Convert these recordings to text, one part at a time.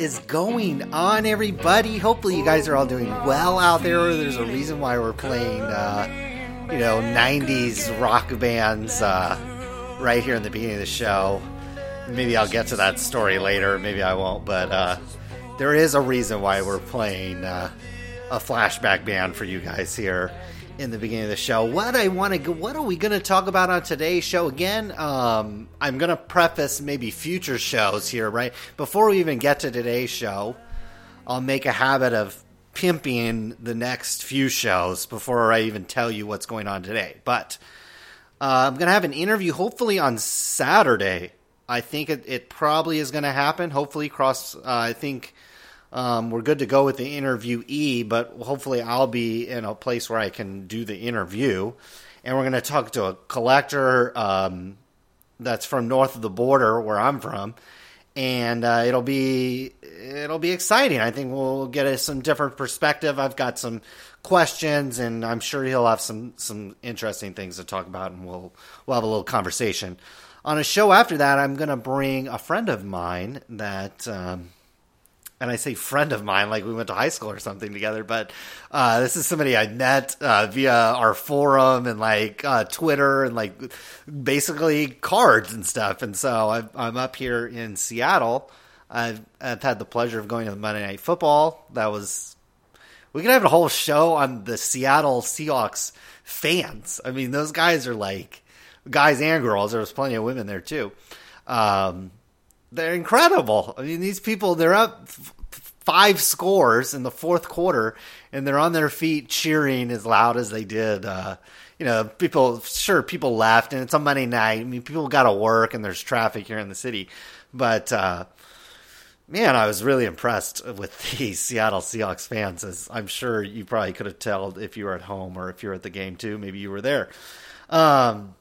is going on, everybody? Hopefully, you guys are all doing well out there. There's a reason why we're playing, uh, you know, 90s rock bands uh, right here in the beginning of the show. Maybe I'll get to that story later. Maybe I won't. But uh, there is a reason why we're playing uh, a flashback band for you guys here in the beginning of the show. What I want to, what are we going to talk about on today's show? Again, um, I'm going to preface maybe future shows here, right? Before we even get to today's show, I'll make a habit of pimping the next few shows before I even tell you what's going on today. But uh, I'm going to have an interview hopefully on Saturday. I think it, it probably is going to happen. Hopefully, cross. Uh, I think um, we're good to go with the interviewee, but hopefully, I'll be in a place where I can do the interview. And we're going to talk to a collector um, that's from north of the border, where I'm from, and uh, it'll be it'll be exciting. I think we'll get a, some different perspective. I've got some questions, and I'm sure he'll have some some interesting things to talk about, and we'll we'll have a little conversation. On a show after that, I'm going to bring a friend of mine that. Um, and I say friend of mine, like we went to high school or something together. But uh, this is somebody I met uh, via our forum and like uh, Twitter and like basically cards and stuff. And so I've, I'm up here in Seattle. I've, I've had the pleasure of going to the Monday Night Football. That was we could have a whole show on the Seattle Seahawks fans. I mean, those guys are like guys and girls. There was plenty of women there too. Um, they're incredible. I mean, these people, they're up f- five scores in the fourth quarter, and they're on their feet cheering as loud as they did. Uh, you know, people, sure, people left, and it's a Monday night. I mean, people got to work, and there's traffic here in the city. But, uh, man, I was really impressed with the Seattle Seahawks fans, as I'm sure you probably could have told if you were at home or if you were at the game too. Maybe you were there. Um,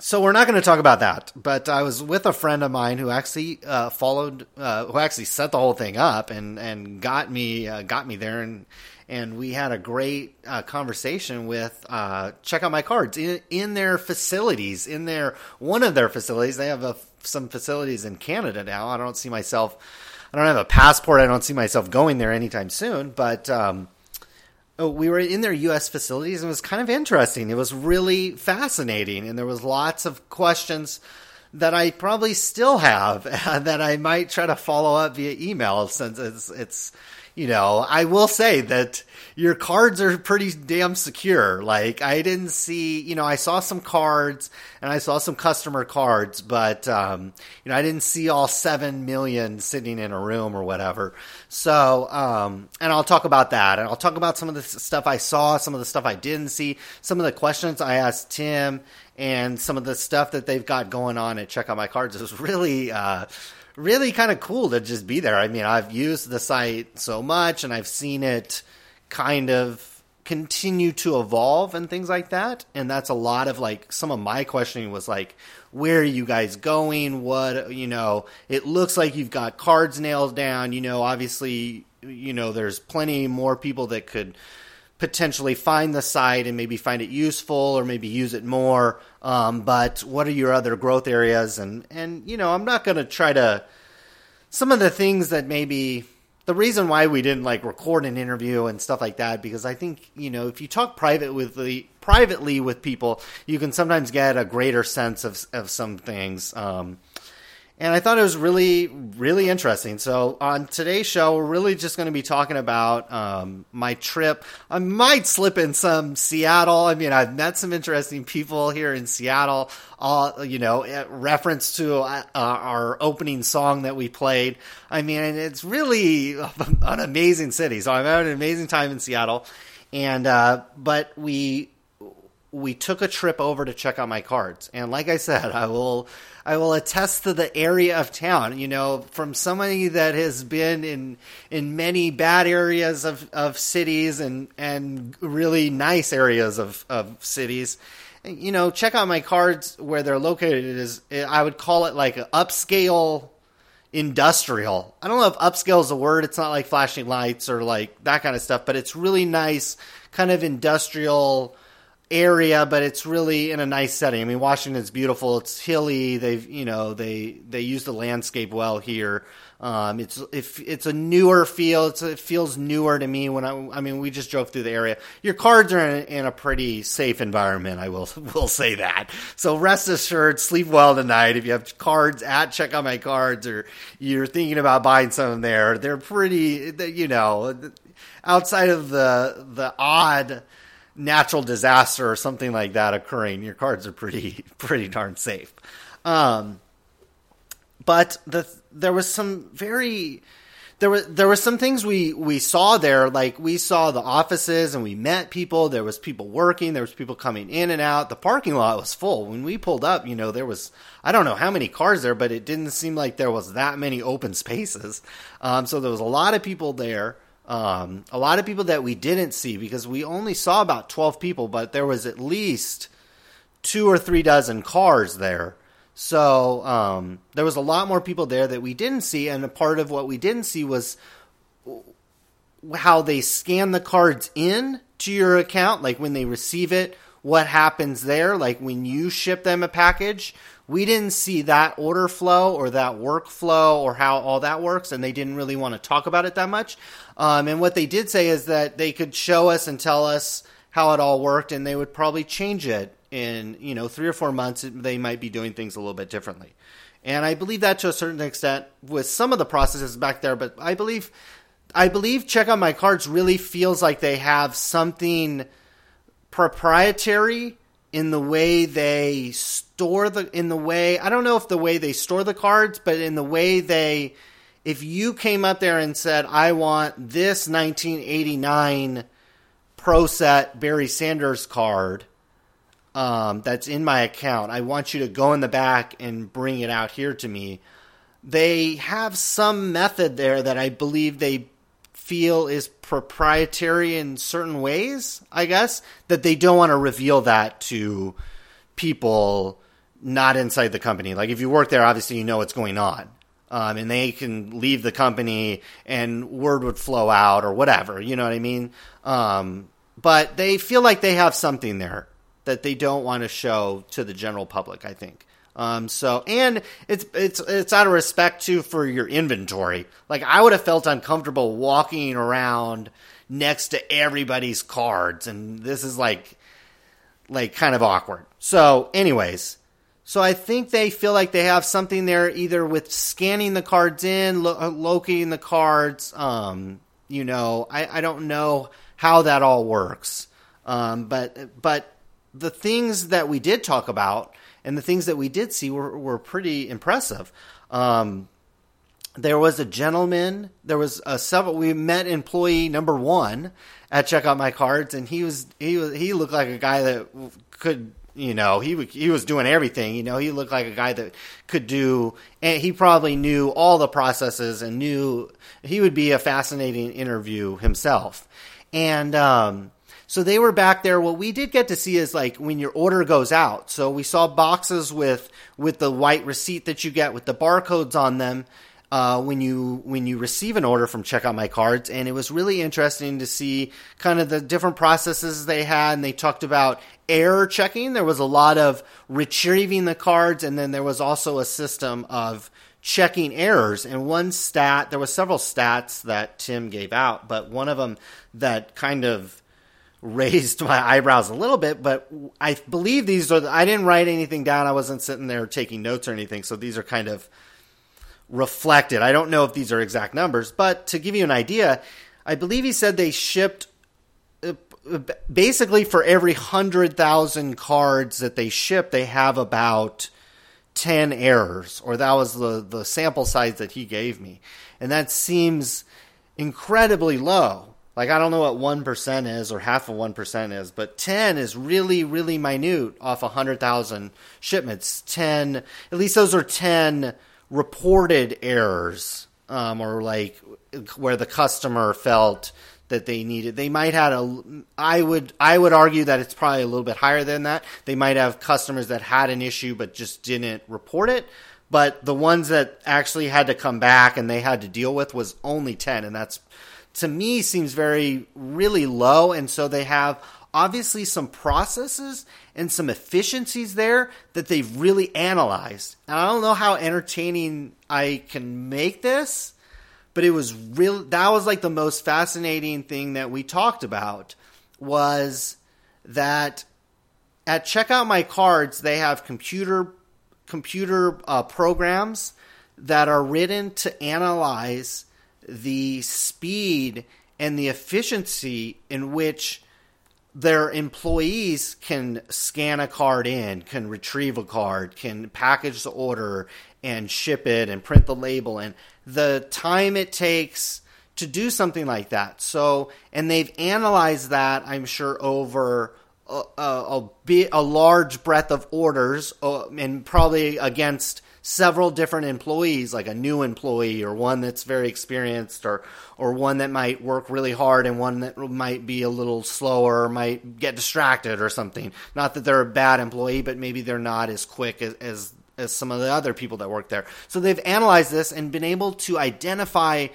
so we're not going to talk about that, but I was with a friend of mine who actually uh, followed, uh, who actually set the whole thing up and and got me uh, got me there, and and we had a great uh, conversation with uh, check out my cards in in their facilities, in their one of their facilities. They have a, some facilities in Canada now. I don't see myself. I don't have a passport. I don't see myself going there anytime soon, but. Um, Oh, we were in their U.S. facilities, and it was kind of interesting. It was really fascinating, and there was lots of questions that I probably still have that I might try to follow up via email since it's it's you know I will say that your cards are pretty damn secure. Like I didn't see you know I saw some cards and I saw some customer cards, but um, you know I didn't see all seven million sitting in a room or whatever. So um, and I'll talk about that and I'll talk about some of the stuff I saw, some of the stuff I didn't see, some of the questions I asked Tim and some of the stuff that they've got going on at Check Out My Cards is really, uh, really kind of cool to just be there. I mean, I've used the site so much and I've seen it kind of continue to evolve and things like that. And that's a lot of like some of my questioning was like, where are you guys going? What, you know, it looks like you've got cards nailed down. You know, obviously, you know, there's plenty more people that could potentially find the site and maybe find it useful or maybe use it more. Um, but what are your other growth areas? And and you know, I'm not going to try to some of the things that maybe the reason why we didn't like record an interview and stuff like that because I think you know if you talk private with the privately with people, you can sometimes get a greater sense of of some things. Um, and I thought it was really, really interesting. So on today's show, we're really just going to be talking about um, my trip. I might slip in some Seattle. I mean, I've met some interesting people here in Seattle. All you know, reference to uh, our opening song that we played. I mean, it's really an amazing city. So I'm having an amazing time in Seattle, and uh, but we we took a trip over to check out my cards. And like I said, I will I will attest to the area of town. You know, from somebody that has been in in many bad areas of, of cities and and really nice areas of, of cities. You know, check out my cards where they're located. It is I would call it like upscale industrial. I don't know if upscale is a word. It's not like flashing lights or like that kind of stuff, but it's really nice, kind of industrial area, but it's really in a nice setting. I mean, Washington's beautiful. It's hilly. They've you know they they use the landscape well here. Um, it's if it's a newer feel. It's, it feels newer to me when I. I mean, we just drove through the area. Your cards are in, in a pretty safe environment. I will will say that. So rest assured, sleep well tonight. If you have cards at check out my cards, or you're thinking about buying some there, they're pretty. You know, outside of the the odd natural disaster or something like that occurring, your cards are pretty pretty darn safe. Um, but the there was some very there were there were some things we we saw there. Like we saw the offices and we met people. There was people working. There was people coming in and out. The parking lot was full. When we pulled up you know there was i don't know how many cars there but it didn't seem like there was that many open spaces. Um, so there was a lot of people there um, a lot of people that we didn't see because we only saw about 12 people, but there was at least two or three dozen cars there. So um, there was a lot more people there that we didn't see, and a part of what we didn't see was how they scan the cards in to your account, like when they receive it, what happens there, like when you ship them a package we didn't see that order flow or that workflow or how all that works, and they didn't really want to talk about it that much. Um, and what they did say is that they could show us and tell us how it all worked, and they would probably change it in you know three or four months. They might be doing things a little bit differently, and I believe that to a certain extent with some of the processes back there. But I believe, I believe, check out my cards really feels like they have something proprietary in the way they store the in the way I don't know if the way they store the cards, but in the way they if you came up there and said I want this 1989 Pro Set Barry Sanders card um, that's in my account, I want you to go in the back and bring it out here to me. They have some method there that I believe they feel is proprietary in certain ways, I guess, that they don't want to reveal that to people not inside the company. Like if you work there, obviously you know what's going on. Um, and they can leave the company and word would flow out or whatever, you know what I mean? Um, but they feel like they have something there that they don't want to show to the general public, I think. Um, so and it's it's it's out of respect too for your inventory. Like I would have felt uncomfortable walking around next to everybody's cards, and this is like like kind of awkward. So, anyways, so I think they feel like they have something there, either with scanning the cards in, lo- uh, locating the cards. Um, you know, I, I don't know how that all works, um, but but the things that we did talk about and the things that we did see were, were pretty impressive. Um, there was a gentleman. There was a several. We met employee number one at check out my cards, and he was he was he looked like a guy that could you know he he was doing everything. You know he looked like a guy that could do, and he probably knew all the processes and knew he would be a fascinating interview himself. And um, so they were back there. What we did get to see is like when your order goes out. So we saw boxes with with the white receipt that you get with the barcodes on them. uh, when you when you receive an order from Check Out My Cards, and it was really interesting to see kind of the different processes they had. And they talked about error checking. There was a lot of retrieving the cards, and then there was also a system of checking errors. And one stat, there was several stats that Tim gave out, but one of them that kind of raised my eyebrows a little bit. But I believe these are. I didn't write anything down. I wasn't sitting there taking notes or anything. So these are kind of reflected. I don't know if these are exact numbers, but to give you an idea, I believe he said they shipped uh, basically for every 100,000 cards that they ship, they have about 10 errors, or that was the, the sample size that he gave me. And that seems incredibly low. Like, I don't know what 1% is or half of 1% is, but 10 is really, really minute off 100,000 shipments. 10, at least those are 10 reported errors um, or like where the customer felt that they needed they might have a i would i would argue that it's probably a little bit higher than that they might have customers that had an issue but just didn't report it but the ones that actually had to come back and they had to deal with was only 10 and that's to me seems very really low and so they have obviously some processes and some efficiencies there that they've really analyzed. And I don't know how entertaining I can make this, but it was real that was like the most fascinating thing that we talked about was that at checkout my cards they have computer computer uh, programs that are written to analyze the speed and the efficiency in which their employees can scan a card in, can retrieve a card, can package the order and ship it and print the label and the time it takes to do something like that. So, and they've analyzed that, I'm sure, over a, a, a, a large breadth of orders uh, and probably against several different employees, like a new employee or one that's very experienced or or one that might work really hard and one that might be a little slower might get distracted or something. Not that they're a bad employee, but maybe they're not as quick as, as as some of the other people that work there. So they've analyzed this and been able to identify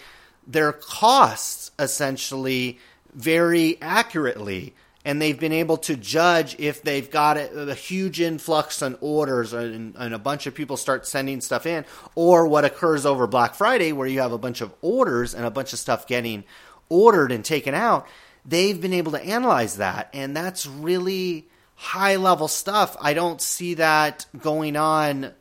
their costs essentially very accurately and they've been able to judge if they've got a, a huge influx on orders and, and, a bunch of people start sending stuff in, or what occurs over Black Friday where you have a bunch of orders and a bunch of stuff getting ordered and taken out. They've been able to analyze that, and that's really high level stuff. I don't see that going on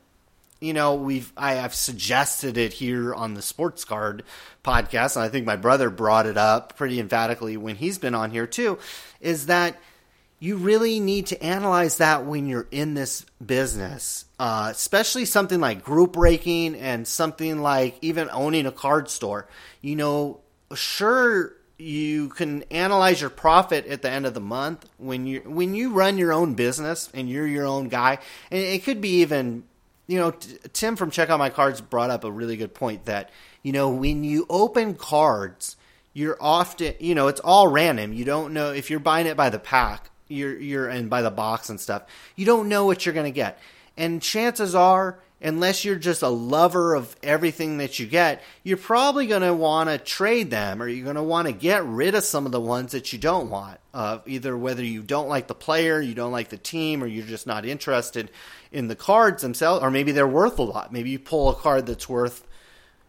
you know, we've I have suggested it here on the Sports Card podcast, and I think my brother brought it up pretty emphatically when he's been on here too, is that you really need to analyze that when you're in this business, uh, especially something like group breaking and something like even owning a card store. You know, sure you can analyze your profit at the end of the month when you when you run your own business and you're your own guy, and it could be even you know, Tim from Check Out My Cards brought up a really good point that, you know, when you open cards, you're often, you know, it's all random. You don't know if you're buying it by the pack, you're, you're, and by the box and stuff, you don't know what you're going to get. And chances are, unless you're just a lover of everything that you get, you're probably going to want to trade them or you're going to want to get rid of some of the ones that you don't want. Uh, either whether you don't like the player, you don't like the team, or you're just not interested in the cards themselves, or maybe they're worth a lot. Maybe you pull a card that's worth,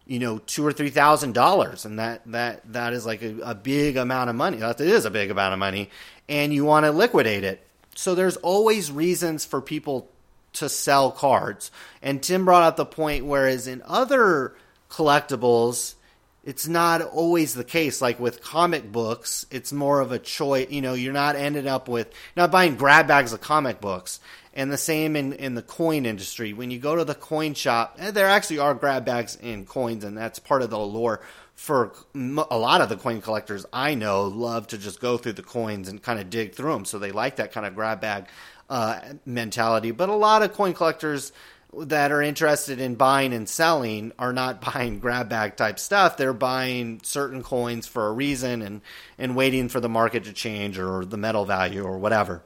you know, two or three thousand dollars, and that that that is like a, a big amount of money. That is a big amount of money, and you want to liquidate it. So there's always reasons for people to sell cards. And Tim brought up the point, whereas in other collectibles, it's not always the case. Like with comic books, it's more of a choice. You know, you're not ending up with not buying grab bags of comic books and the same in, in the coin industry. When you go to the coin shop, eh, there actually are grab bags in coins, and that's part of the allure for a lot of the coin collectors I know love to just go through the coins and kind of dig through them. So they like that kind of grab bag uh, mentality. But a lot of coin collectors that are interested in buying and selling are not buying grab bag type stuff. They're buying certain coins for a reason and, and waiting for the market to change or the metal value or whatever.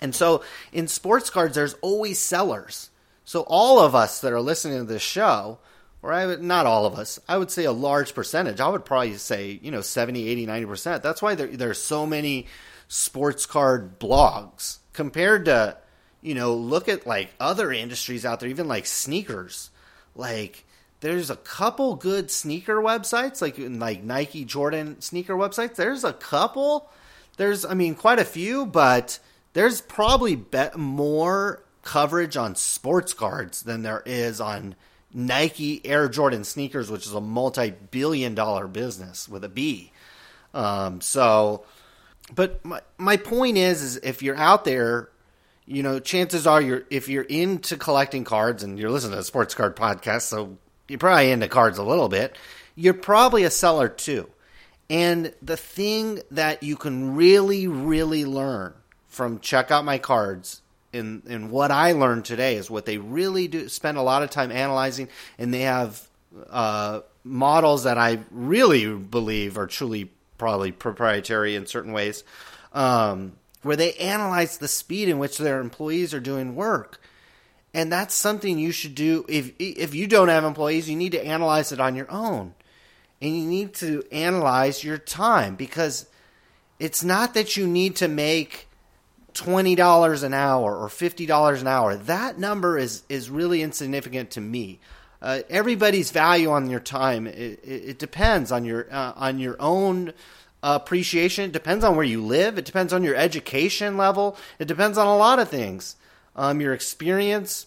And so in sports cards, there's always sellers. So all of us that are listening to this show, or I would, not all of us, I would say a large percentage. I would probably say, you know, 70, 80, 90%. That's why there, there's so many sports card blogs compared to, you know, look at like other industries out there, even like sneakers. Like, there's a couple good sneaker websites, like like Nike, Jordan sneaker websites. There's a couple. There's, I mean, quite a few, but there's probably more coverage on sports cards than there is on Nike Air Jordan sneakers, which is a multi-billion dollar business with a B. Um, so, but my my point is, is if you're out there, you know, chances are you're if you're into collecting cards and you're listening to a sports card podcast, so you're probably into cards a little bit. You're probably a seller too. And the thing that you can really, really learn from check out my cards and in what I learned today is what they really do spend a lot of time analyzing, and they have uh, models that I really believe are truly probably proprietary in certain ways, um, where they analyze the speed in which their employees are doing work. And that's something you should do if if you don't have employees, you need to analyze it on your own. And you need to analyze your time because it's not that you need to make $20 an hour or $50 an hour. That number is is really insignificant to me. Uh, everybody's value on your time it, it, depends on your uh, on your own appreciation. It depends on where you live. It depends on your education level. It depends on a lot of things. Um, your experience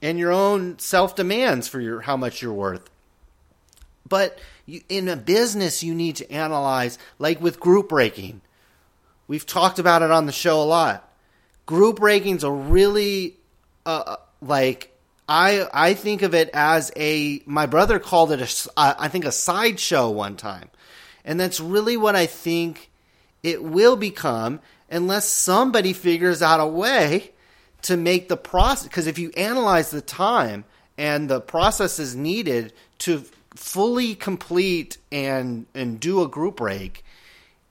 and your own self demands for your how much you're worth. But you, in a business, you need to analyze, like with group breaking We've talked about it on the show a lot. Group rankings are really uh, uh, like I I think of it as a my brother called it a I think a sideshow one time. And that's really what I think it will become unless somebody figures out a way to make the process because if you analyze the time and the processes needed to fully complete and and do a group break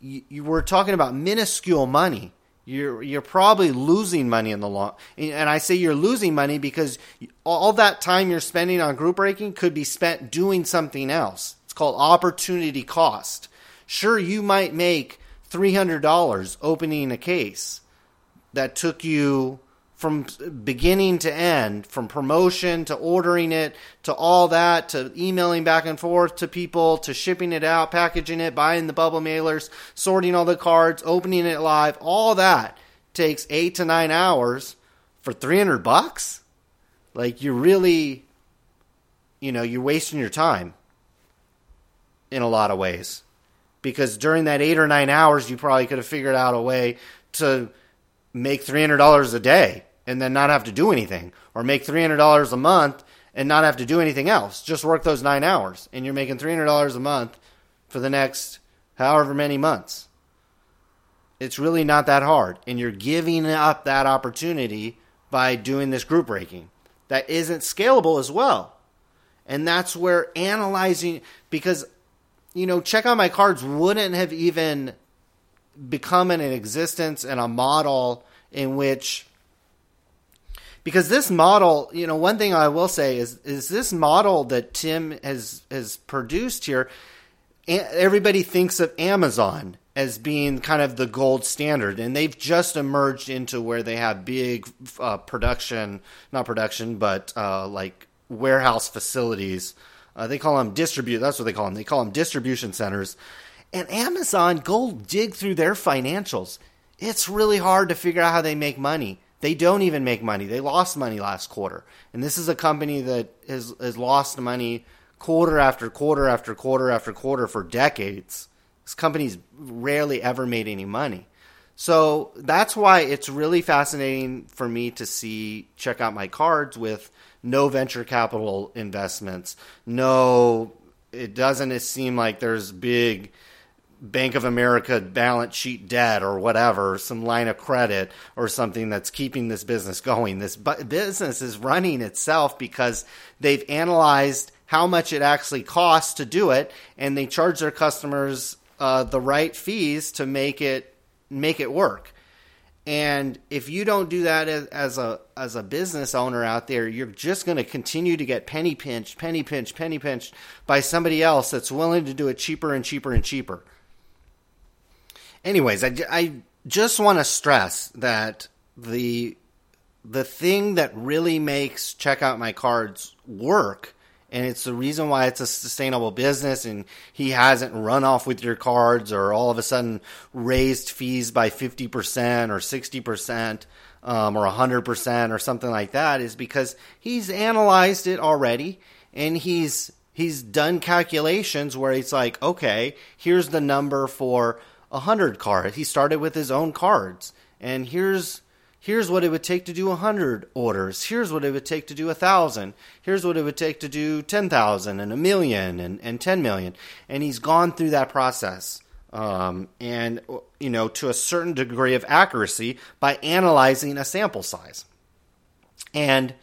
you, you were talking about minuscule money. You're you're probably losing money in the long. And I say you're losing money because all that time you're spending on group breaking could be spent doing something else. It's called opportunity cost. Sure, you might make three hundred dollars opening a case that took you from beginning to end, from promotion to ordering it to all that to emailing back and forth to people to shipping it out, packaging it, buying the bubble mailers, sorting all the cards, opening it live, all that takes eight to nine hours for 300 bucks? Like, you're really, you know, you're wasting your time in a lot of ways. Because during that eight or nine hours, you probably could have figured out a way to make $300 a day and then not have to do anything, or make three hundred dollars a month and not have to do anything else. Just work those nine hours, and you're making three hundred dollars a month for the next however many months. It's really not that hard, and you're giving up that opportunity by doing this group breaking. That isn't scalable as well, and that's where analyzing because you know check out my cards wouldn't have even become an existence and a model in which because this model, you know, one thing I will say is is this model that Tim has has produced here. Everybody thinks of Amazon as being kind of the gold standard, and they've just emerged into where they have big uh, production, not production, but uh, like warehouse facilities. Uh, they call them distribute. That's what they call them. They call them distribution centers. And Amazon, go dig through their financials. It's really hard to figure out how they make money they don't even make money. They lost money last quarter. And this is a company that has, has lost money quarter after quarter after quarter after quarter for decades. This company's rarely ever made any money. So that's why it's really fascinating for me to see, check out my cards with no venture capital investments. No, it doesn't seem like there's big Bank of America balance sheet debt or whatever, some line of credit or something that's keeping this business going. This business is running itself because they've analyzed how much it actually costs to do it, and they charge their customers uh, the right fees to make it make it work. And if you don't do that as, as a as a business owner out there, you're just going to continue to get penny pinched, penny pinched, penny pinched by somebody else that's willing to do it cheaper and cheaper and cheaper. Anyways, I, I just want to stress that the the thing that really makes check out my cards work and it's the reason why it's a sustainable business and he hasn't run off with your cards or all of a sudden raised fees by 50% or 60% um, or 100% or something like that is because he's analyzed it already and he's he's done calculations where it's like okay here's the number for 100 cards he started with his own cards. And here's here's what it would take to do 100 orders. Here's what it would take to do 1000 here's what it would take to do 10000 and a million and, and 10 million. And he's gone through that process um, and you know to a certain degree of accuracy by analyzing a sample size. And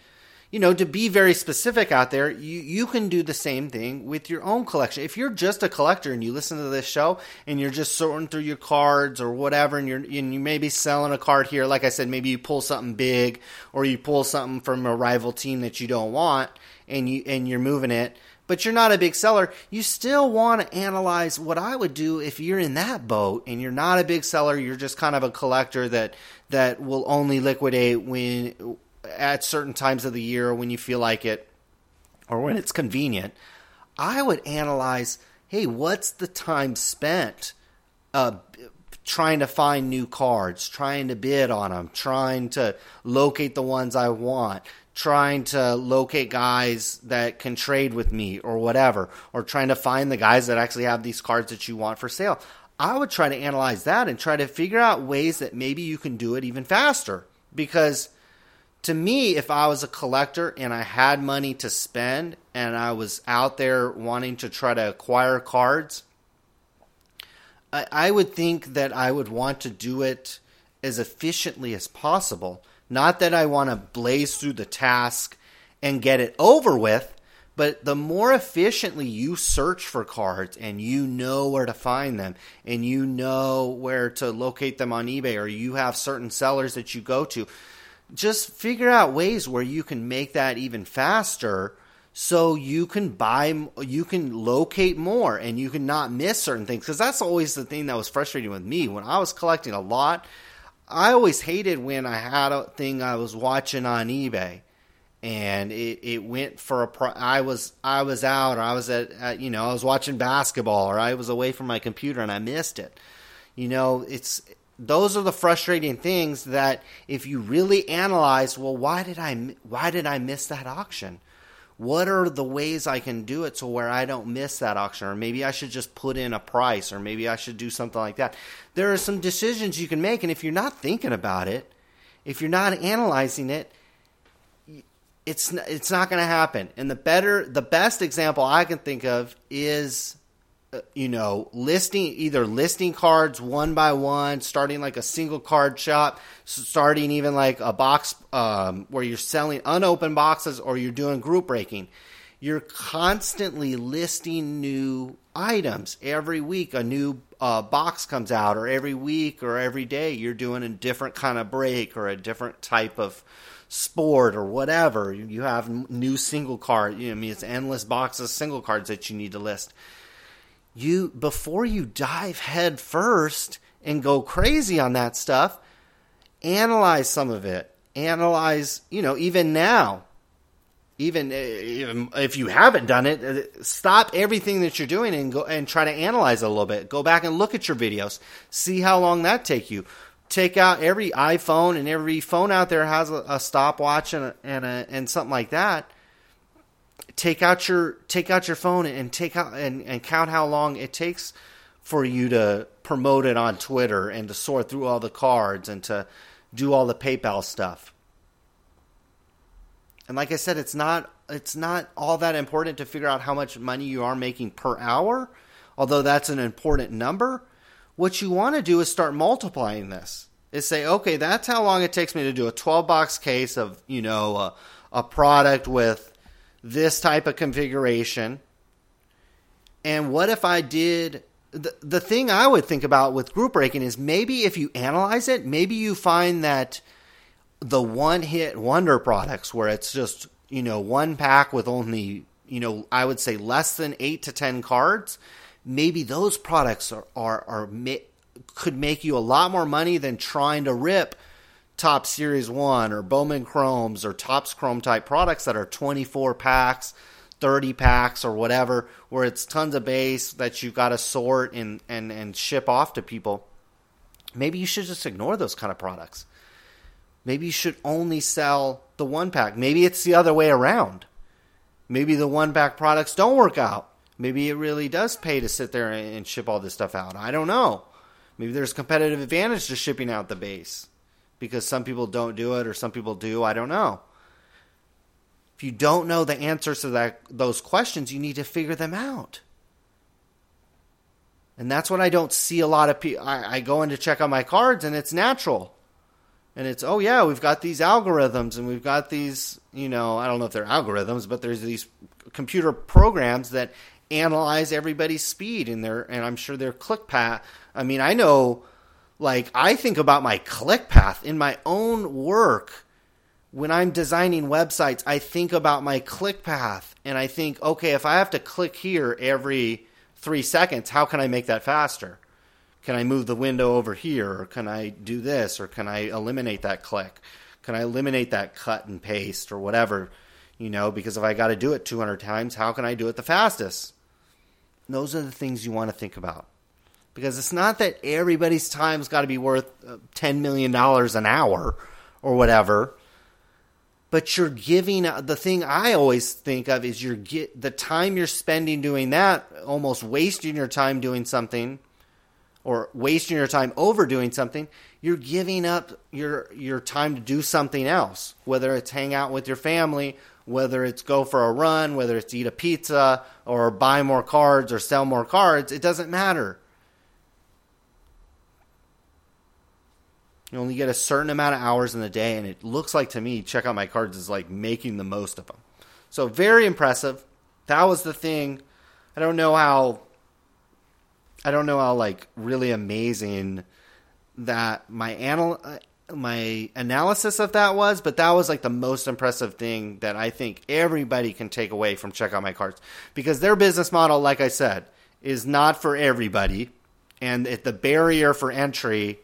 you know, to be very specific out there, you, you can do the same thing with your own collection. If you're just a collector and you listen to this show and you're just sorting through your cards or whatever, and you're and you may be selling a card here, like I said, maybe you pull something big or you pull something from a rival team that you don't want, and you and you're moving it, but you're not a big seller. You still want to analyze what I would do if you're in that boat and you're not a big seller. You're just kind of a collector that that will only liquidate when at certain times of the year when you feel like it or when it's convenient, I would analyze hey, what's the time spent uh, trying to find new cards, trying to bid on them, trying to locate the ones I want, trying to locate guys that can trade with me or whatever, or trying to find the guys that actually have these cards that you want for sale. I would try to analyze that and try to figure out ways that maybe you can do it even faster because to me, if I was a collector and I had money to spend and I was out there wanting to try to acquire cards, I, I would think that I would want to do it as efficiently as possible. Not that I want to blaze through the task and get it over with, but the more efficiently you search for cards and you know where to find them and you know where to locate them on eBay or you have certain sellers that you go to, just figure out ways where you can make that even faster so you can buy you can locate more and you can not miss certain things because that's always the thing that was frustrating with me when i was collecting a lot i always hated when i had a thing i was watching on ebay and it, it went for a pro- I was I was out or I was at, at you know I was watching basketball or I was away from my computer and I missed it. You know, it's those are the frustrating things that if you really analyze, well, why did I why did I miss that auction? What are the ways I can do it to where I don't miss that auction? Or maybe I should just put in a price, or maybe I should do something like that. There are some decisions you can make, and if you're not thinking about it, if you're not analyzing it, it's it's not going to happen. And the better, the best example I can think of is you know, listing either listing cards one by one, starting like a single card shop, starting even like a box um, where you're selling unopened boxes or you're doing group breaking. You're constantly listing new items every week. A new uh, box comes out, or every week, or every day. You're doing a different kind of break or a different type of sport or whatever. You have new single card. You know, I mean, it's endless boxes single cards that you need to list you before you dive head first and go crazy on that stuff, analyze some of it. Analyze, you know, even now, even, even if you haven't done it, uh, stop everything that you're doing and go and try to analyze a little bit. Go back and look at your videos, see how long that take you. Take out every iPhone and every phone out there has a, a stopwatch and a, and a, and something like that take out your take out your phone and take out and, and count how long it takes for you to promote it on Twitter and to sort through all the cards and to do all the PayPal stuff. And like I said, it's not it's not all that important to figure out how much money you are making per hour, although that's an important number. What you want to do is start multiplying this. Is say, okay, that's how long it takes me to do a 12 box case of, you know, a, a product with this type of configuration. And what if I did the, the thing I would think about with group breaking is maybe if you analyze it, maybe you find that the one hit wonder products where it's just, you know, one pack with only, you know, I would say less than eight to 10 cards, maybe those products are, are, are could make you a lot more money than trying to rip Topps Series 1 or Bowman Chromes or Topps Chrome type products that are 24 packs 30 packs or whatever, where it's tons of base that you've got to sort and, and, and ship off to people, maybe you should just ignore those kind of products. Maybe you should only sell the one pack. Maybe it's the other way around. Maybe the one pack products don't work out. Maybe it really does pay to sit there and ship all this stuff out. I don't know. Maybe there's competitive advantage to shipping out the base because some people don't do it or some people do. I don't know. If you don't know the answers to that those questions, you need to figure them out. And that's what I don't see a lot of people. I, I go in to check on my cards, and it's natural. And it's, oh, yeah, we've got these algorithms, and we've got these, you know, I don't know if they're algorithms, but there's these computer programs that analyze everybody's speed and their, and I'm sure their click path. I mean, I know, like, I think about my click path in my own work when I'm designing websites, I think about my click path and I think, okay, if I have to click here every three seconds, how can I make that faster? Can I move the window over here? Or can I do this? Or can I eliminate that click? Can I eliminate that cut and paste or whatever? You know, because if I got to do it 200 times, how can I do it the fastest? Those are the things you want to think about. Because it's not that everybody's time's got to be worth uh, $10 million an hour or whatever but you're giving the thing I always think of is you're get the time you're spending doing that, almost wasting your time doing something, or wasting your time overdoing something. You're giving up your your time to do something else, whether it's hang out with your family, whether it's go for a run, whether it's eat a pizza or buy more cards or sell more cards. It doesn't matter You only get a certain amount of hours in the day, and it looks like to me, check out my cards is like making the most of them. So very impressive. That was the thing. I don't know how. I don't know how like really amazing that my anal uh, my analysis of that was, but that was like the most impressive thing that I think everybody can take away from check out my cards because their business model, like I said, is not for everybody, and the barrier for entry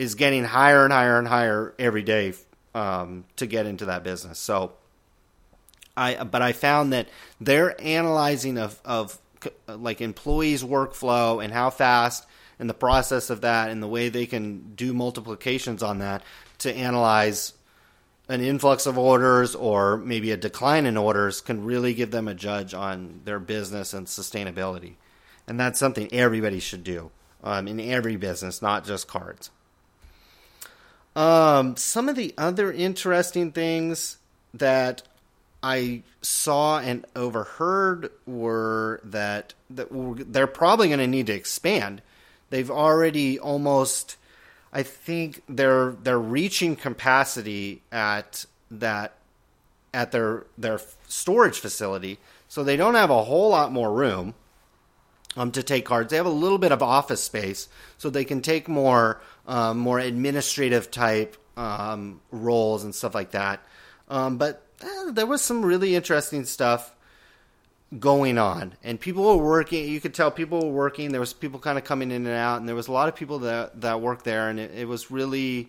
is getting higher and higher and higher every day um, to get into that business. So, I but I found that their analyzing of of like employees' workflow and how fast and the process of that and the way they can do multiplications on that to analyze an influx of orders or maybe a decline in orders can really give them a judge on their business and sustainability. And that's something everybody should do um, in every business, not just cards. Um, some of the other interesting things that I saw and overheard were that, that they're probably going to need to expand. They've already almost, I think they're they're reaching capacity at that at their their storage facility, so they don't have a whole lot more room um, to take cards. They have a little bit of office space, so they can take more um, more administrative type um, roles and stuff like that. Um, but eh, there was some really interesting stuff going on, and people were working. You could tell people were working. There was people kind of coming in and out, and there was a lot of people that that worked there, and it, it was really.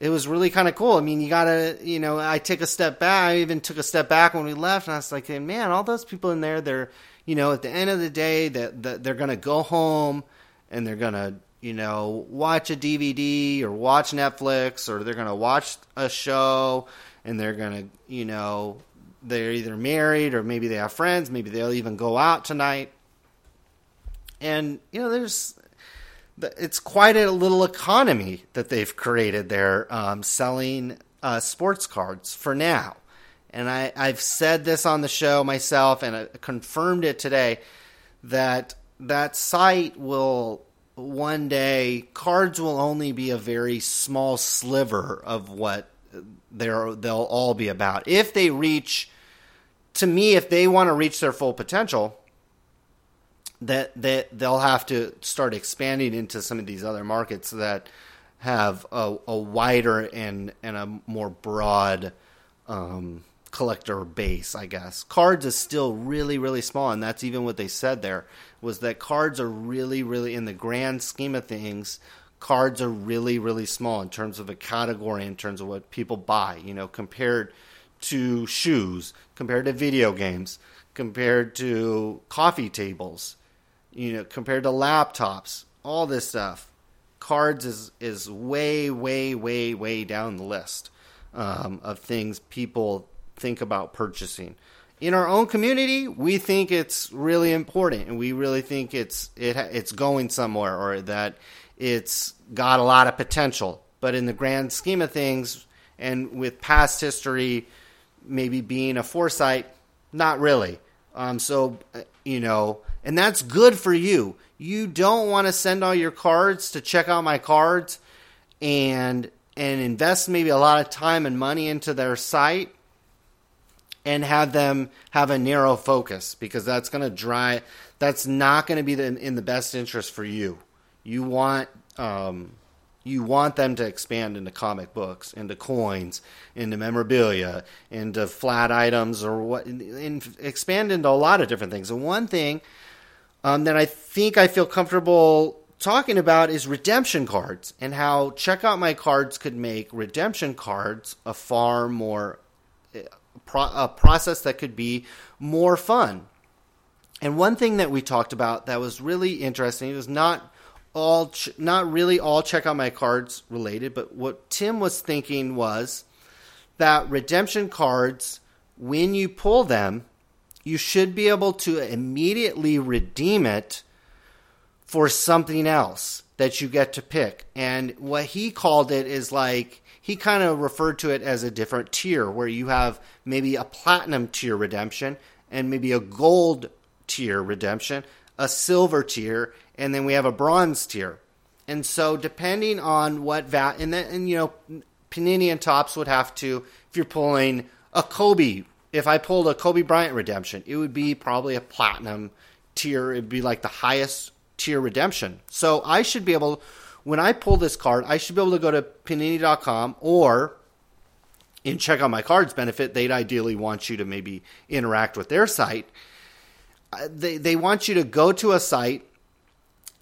It was really kind of cool. I mean, you gotta, you know, I take a step back. I even took a step back when we left, and I was like, man, all those people in there, they're, you know, at the end of the day, that the, they're gonna go home and they're gonna you know, watch a DVD or watch Netflix or they're going to watch a show and they're going to, you know, they're either married or maybe they have friends, maybe they'll even go out tonight. And, you know, there's, it's quite a little economy that they've created there um, selling uh, sports cards for now. And I, I've said this on the show myself and I confirmed it today that that site will one day cards will only be a very small sliver of what they're they'll all be about. If they reach to me if they want to reach their full potential, that that they'll have to start expanding into some of these other markets that have a, a wider and and a more broad um, collector base. I guess cards is still really really small, and that's even what they said there was that cards are really really in the grand scheme of things. Cards are really really small in terms of a category, in terms of what people buy. You know, compared to shoes, compared to video games, compared to coffee tables you know, compared to laptops, all this stuff. Cards is is way, way, way, way down the list um, of things people think about purchasing. In our own community, we think it's really important, and we really think it's it it's going somewhere, or that it's got a lot of potential. But in the grand scheme of things, and with past history, maybe being a foresight, not really. Um, so uh, you know, and that's good for you. You don't want to send all your cards to check out my cards and and invest maybe a lot of time and money into their site and have them have a narrow focus because that's going to dry that's not going to be the, in the best interest for you. You want um, you want them to expand into comic books, into coins, into memorabilia, into flat items, or what, in, expand into a lot of different things. And one thing um, that I think I feel comfortable talking about is redemption cards and how check out my cards could make redemption cards a far more a process that could be more fun. And one thing that we talked about that was really interesting it was not all not really all check out my cards related, but what Tim was thinking was that redemption cards when you pull them you should be able to immediately redeem it for something else that you get to pick. And what he called it is like he kind of referred to it as a different tier where you have maybe a platinum tier redemption and maybe a gold tier redemption, a silver tier, and then we have a bronze tier. And so depending on what va- and then and you know Panini and Topps would have to if you're pulling a Kobe if I pulled a Kobe Bryant redemption, it would be probably a platinum tier. It'd be like the highest tier redemption. So I should be able, when I pull this card, I should be able to go to panini.com or in check out my cards benefit, they'd ideally want you to maybe interact with their site. Uh, they, they want you to go to a site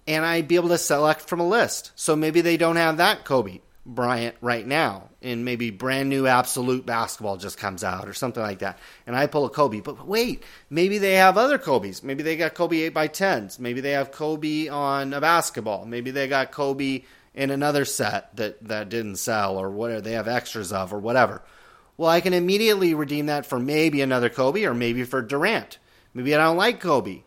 and I'd be able to select from a list. So maybe they don't have that Kobe. Bryant right now, and maybe brand new absolute basketball just comes out or something like that, and I pull a Kobe. But wait, maybe they have other Kobe's. Maybe they got Kobe eight by tens. Maybe they have Kobe on a basketball. Maybe they got Kobe in another set that that didn't sell or whatever they have extras of or whatever. Well, I can immediately redeem that for maybe another Kobe or maybe for Durant. Maybe I don't like Kobe.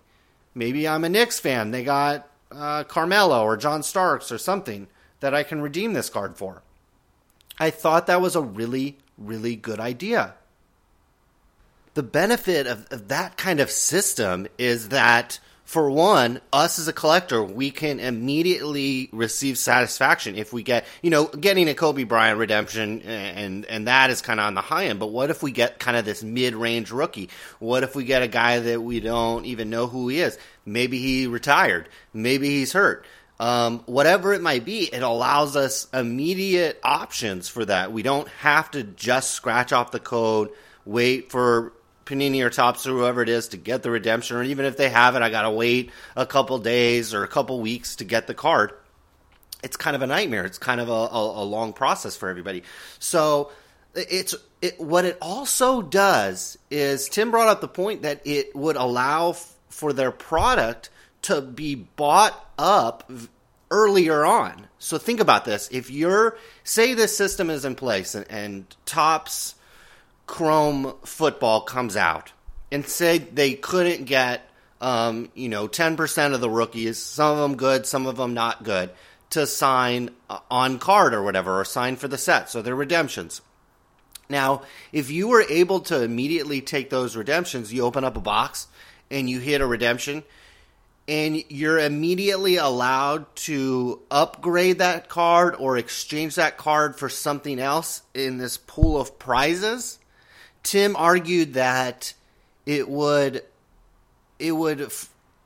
Maybe I'm a Knicks fan. They got uh, Carmelo or John Starks or something that I can redeem this card for. I thought that was a really, really good idea. The benefit of, of that kind of system is that for one, us as a collector, we can immediately receive satisfaction if we get, you know, getting a Kobe Bryant redemption, and and that is kind of on the high end. But what if we get kind of this mid range rookie? What if we get a guy that we don't even know who he is? Maybe he retired. Maybe he's hurt um, whatever it might be, it allows us immediate options for that. We don't have to just scratch off the code, wait for Panini or Topps or whoever it is to get the redemption, or even if they have it, I got to wait a couple days or a couple weeks to get the card. It's kind of a nightmare. It's kind of a, a, a long process for everybody. So it's it, what it also does is Tim brought up the point that it would allow f- for their product to be bought up earlier on. So think about this. If you're, say, this system is in place and, and Topps Chrome football comes out, and say they couldn't get, um, you know, 10% of the rookies, some of them good, some of them not good, to sign uh, on card or whatever, or sign for the set. So they're redemptions. Now, if you were able to immediately take those redemptions, you open up a box and you hit a redemption, and you're immediately allowed to upgrade that card or exchange that card for something else in this pool of prizes. Tim argued that it would it would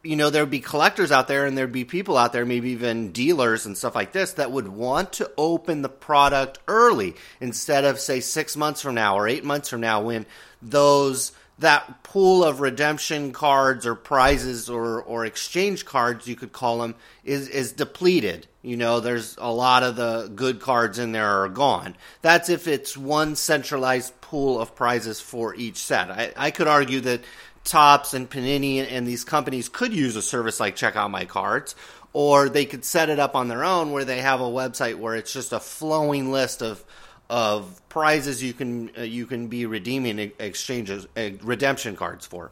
you know, there'd be collectors out there and there'd be people out there, maybe even dealers and stuff like this, that would want to open the product early instead of, say, six months from now or eight months from now when those that pool of redemption cards or prizes or, or exchange cards you could call them is is depleted. You know there's a lot of the good cards in there are gone. That's if it's one centralized pool of prizes for each set. I, I could argue that Topps and Panini and these companies could use a service like Check Out My Cards, or they could set it up on their own where they have a website where it's just a flowing list of of prizes you can uh, you can be redeeming exchanges uh, redemption cards for.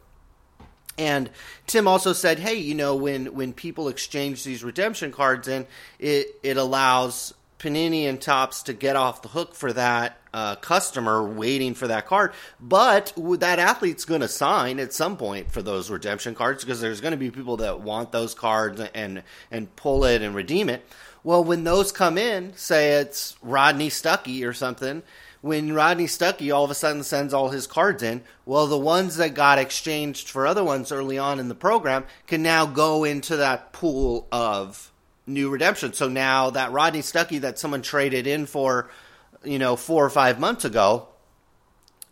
And Tim also said, "Hey, you know, when when people exchange these redemption cards in, it it allows Panini and Topps to get off the hook for that uh, customer waiting for that card. But that athlete's going to sign at some point for those redemption cards because there's going to be people that want those cards and and pull it and redeem it. Well, when those come in, say it's Rodney Stuckey or something, when Rodney Stuckey all of a sudden sends all his cards in, well, the ones that got exchanged for other ones early on in the program can now go into that pool of new redemption. So now that Rodney Stuckey that someone traded in for, you know, four or five months ago,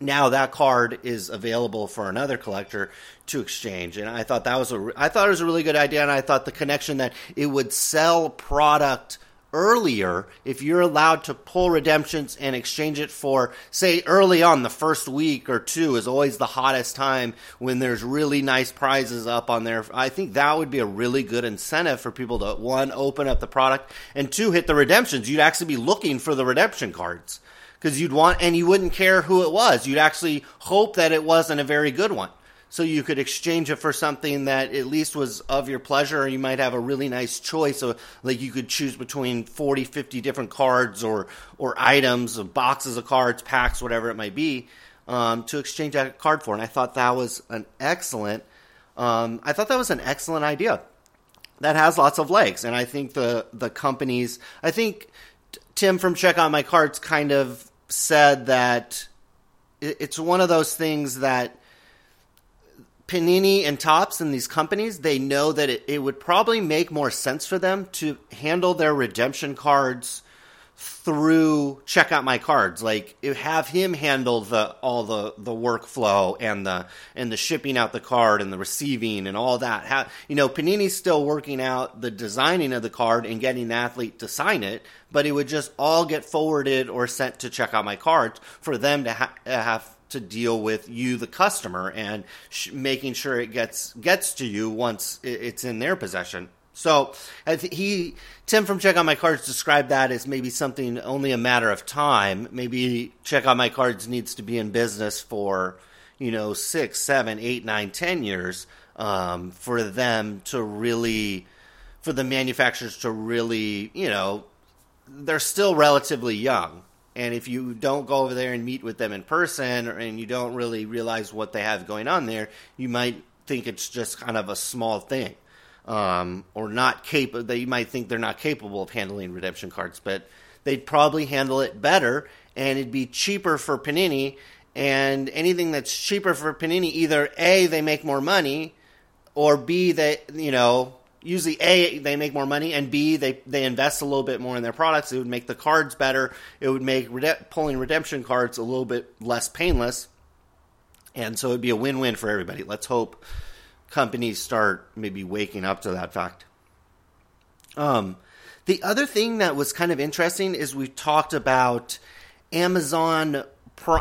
now that card is available for another collector to exchange. And I thought that was a, I thought it was a really good idea. And I thought the connection that it would sell product earlier if you're allowed to pull redemptions and exchange it for say early on the first week or two is always the hottest time when there's really nice prizes up on there i think that would be a really good incentive for people to one open up the product and two hit the redemptions you'd actually be looking for the redemption cards because you'd want and you wouldn't care who it was. You'd actually hope that it wasn't a very good one. So you could exchange it for something that at least was of your pleasure or you might have a really nice choice so like you could choose between 40 50 different cards or or items or boxes of cards packs whatever it might be um, to exchange that card for. And i thought that was an excellent um, i thought that was an excellent idea. That has lots of legs and i think the the companies i think tim from check out my cards kind of said that it's one of those things that Panini and Topps and these companies, they know that it, it would probably make more sense for them to handle their redemption cards through check out my cards like have him handle the all the the workflow and the and the shipping out the card and the receiving and all that have, you know panini's still working out the designing of the card and getting the athlete to sign it but it would just all get forwarded or sent to check out my cards for them to ha- have to deal with you, the customer, and sh- making sure it gets gets to you once it's in their possession. So he Tim from Check Out My Cards described that as maybe something only a matter of time. Maybe Check Out My Cards needs to be in business for you know six, seven, eight, nine, ten years um, for them to really for the manufacturers to really you know they're still relatively young and if you don't go over there and meet with them in person and you don't really realize what they have going on there, you might think it's just kind of a small thing. Um, or not capable, you might think they're not capable of handling redemption cards, but they'd probably handle it better and it'd be cheaper for Panini. And anything that's cheaper for Panini, either A, they make more money, or B, they, you know, usually a they make more money and b they they invest a little bit more in their products. It would make the cards better. It would make rede- pulling redemption cards a little bit less painless. And so it'd be a win-win for everybody. Let's hope companies start maybe waking up to that fact um the other thing that was kind of interesting is we talked about amazon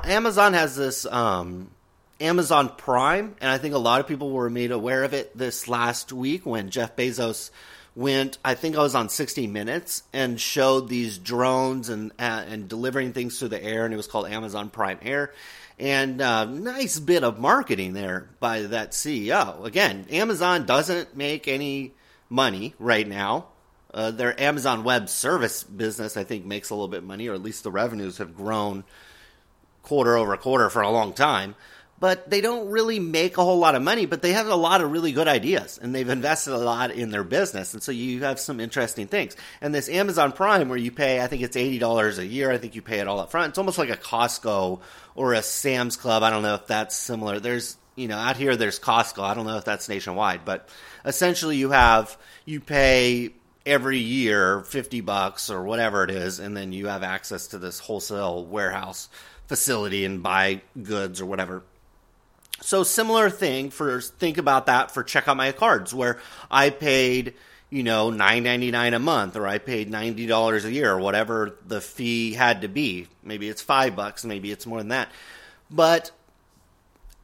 amazon has this um Amazon Prime, and I think a lot of people were made aware of it this last week when Jeff Bezos went. I think I was on 60 Minutes and showed these drones and uh, and delivering things through the air, and it was called Amazon Prime Air. And uh, nice bit of marketing there by that CEO. Again, Amazon doesn't make any money right now. Uh, their Amazon Web Service business, I think, makes a little bit money, or at least the revenues have grown quarter over quarter for a long time but they don't really make a whole lot of money, but they have a lot of really good ideas and they've invested a lot in their business. And so you have some interesting things. And this Amazon Prime where you pay, I think it's $80 a year. I think you pay it all up front. It's almost like a Costco or a Sam's Club. I don't know if that's similar. There's, you know, out here there's Costco. I don't know if that's nationwide, but essentially you have you pay every year 50 bucks or whatever it is and then you have access to this wholesale warehouse facility and buy goods or whatever. So similar thing for think about that for check out my cards where I paid you know nine ninety nine a month or I paid ninety dollars a year or whatever the fee had to be. Maybe it's five bucks, maybe it's more than that. But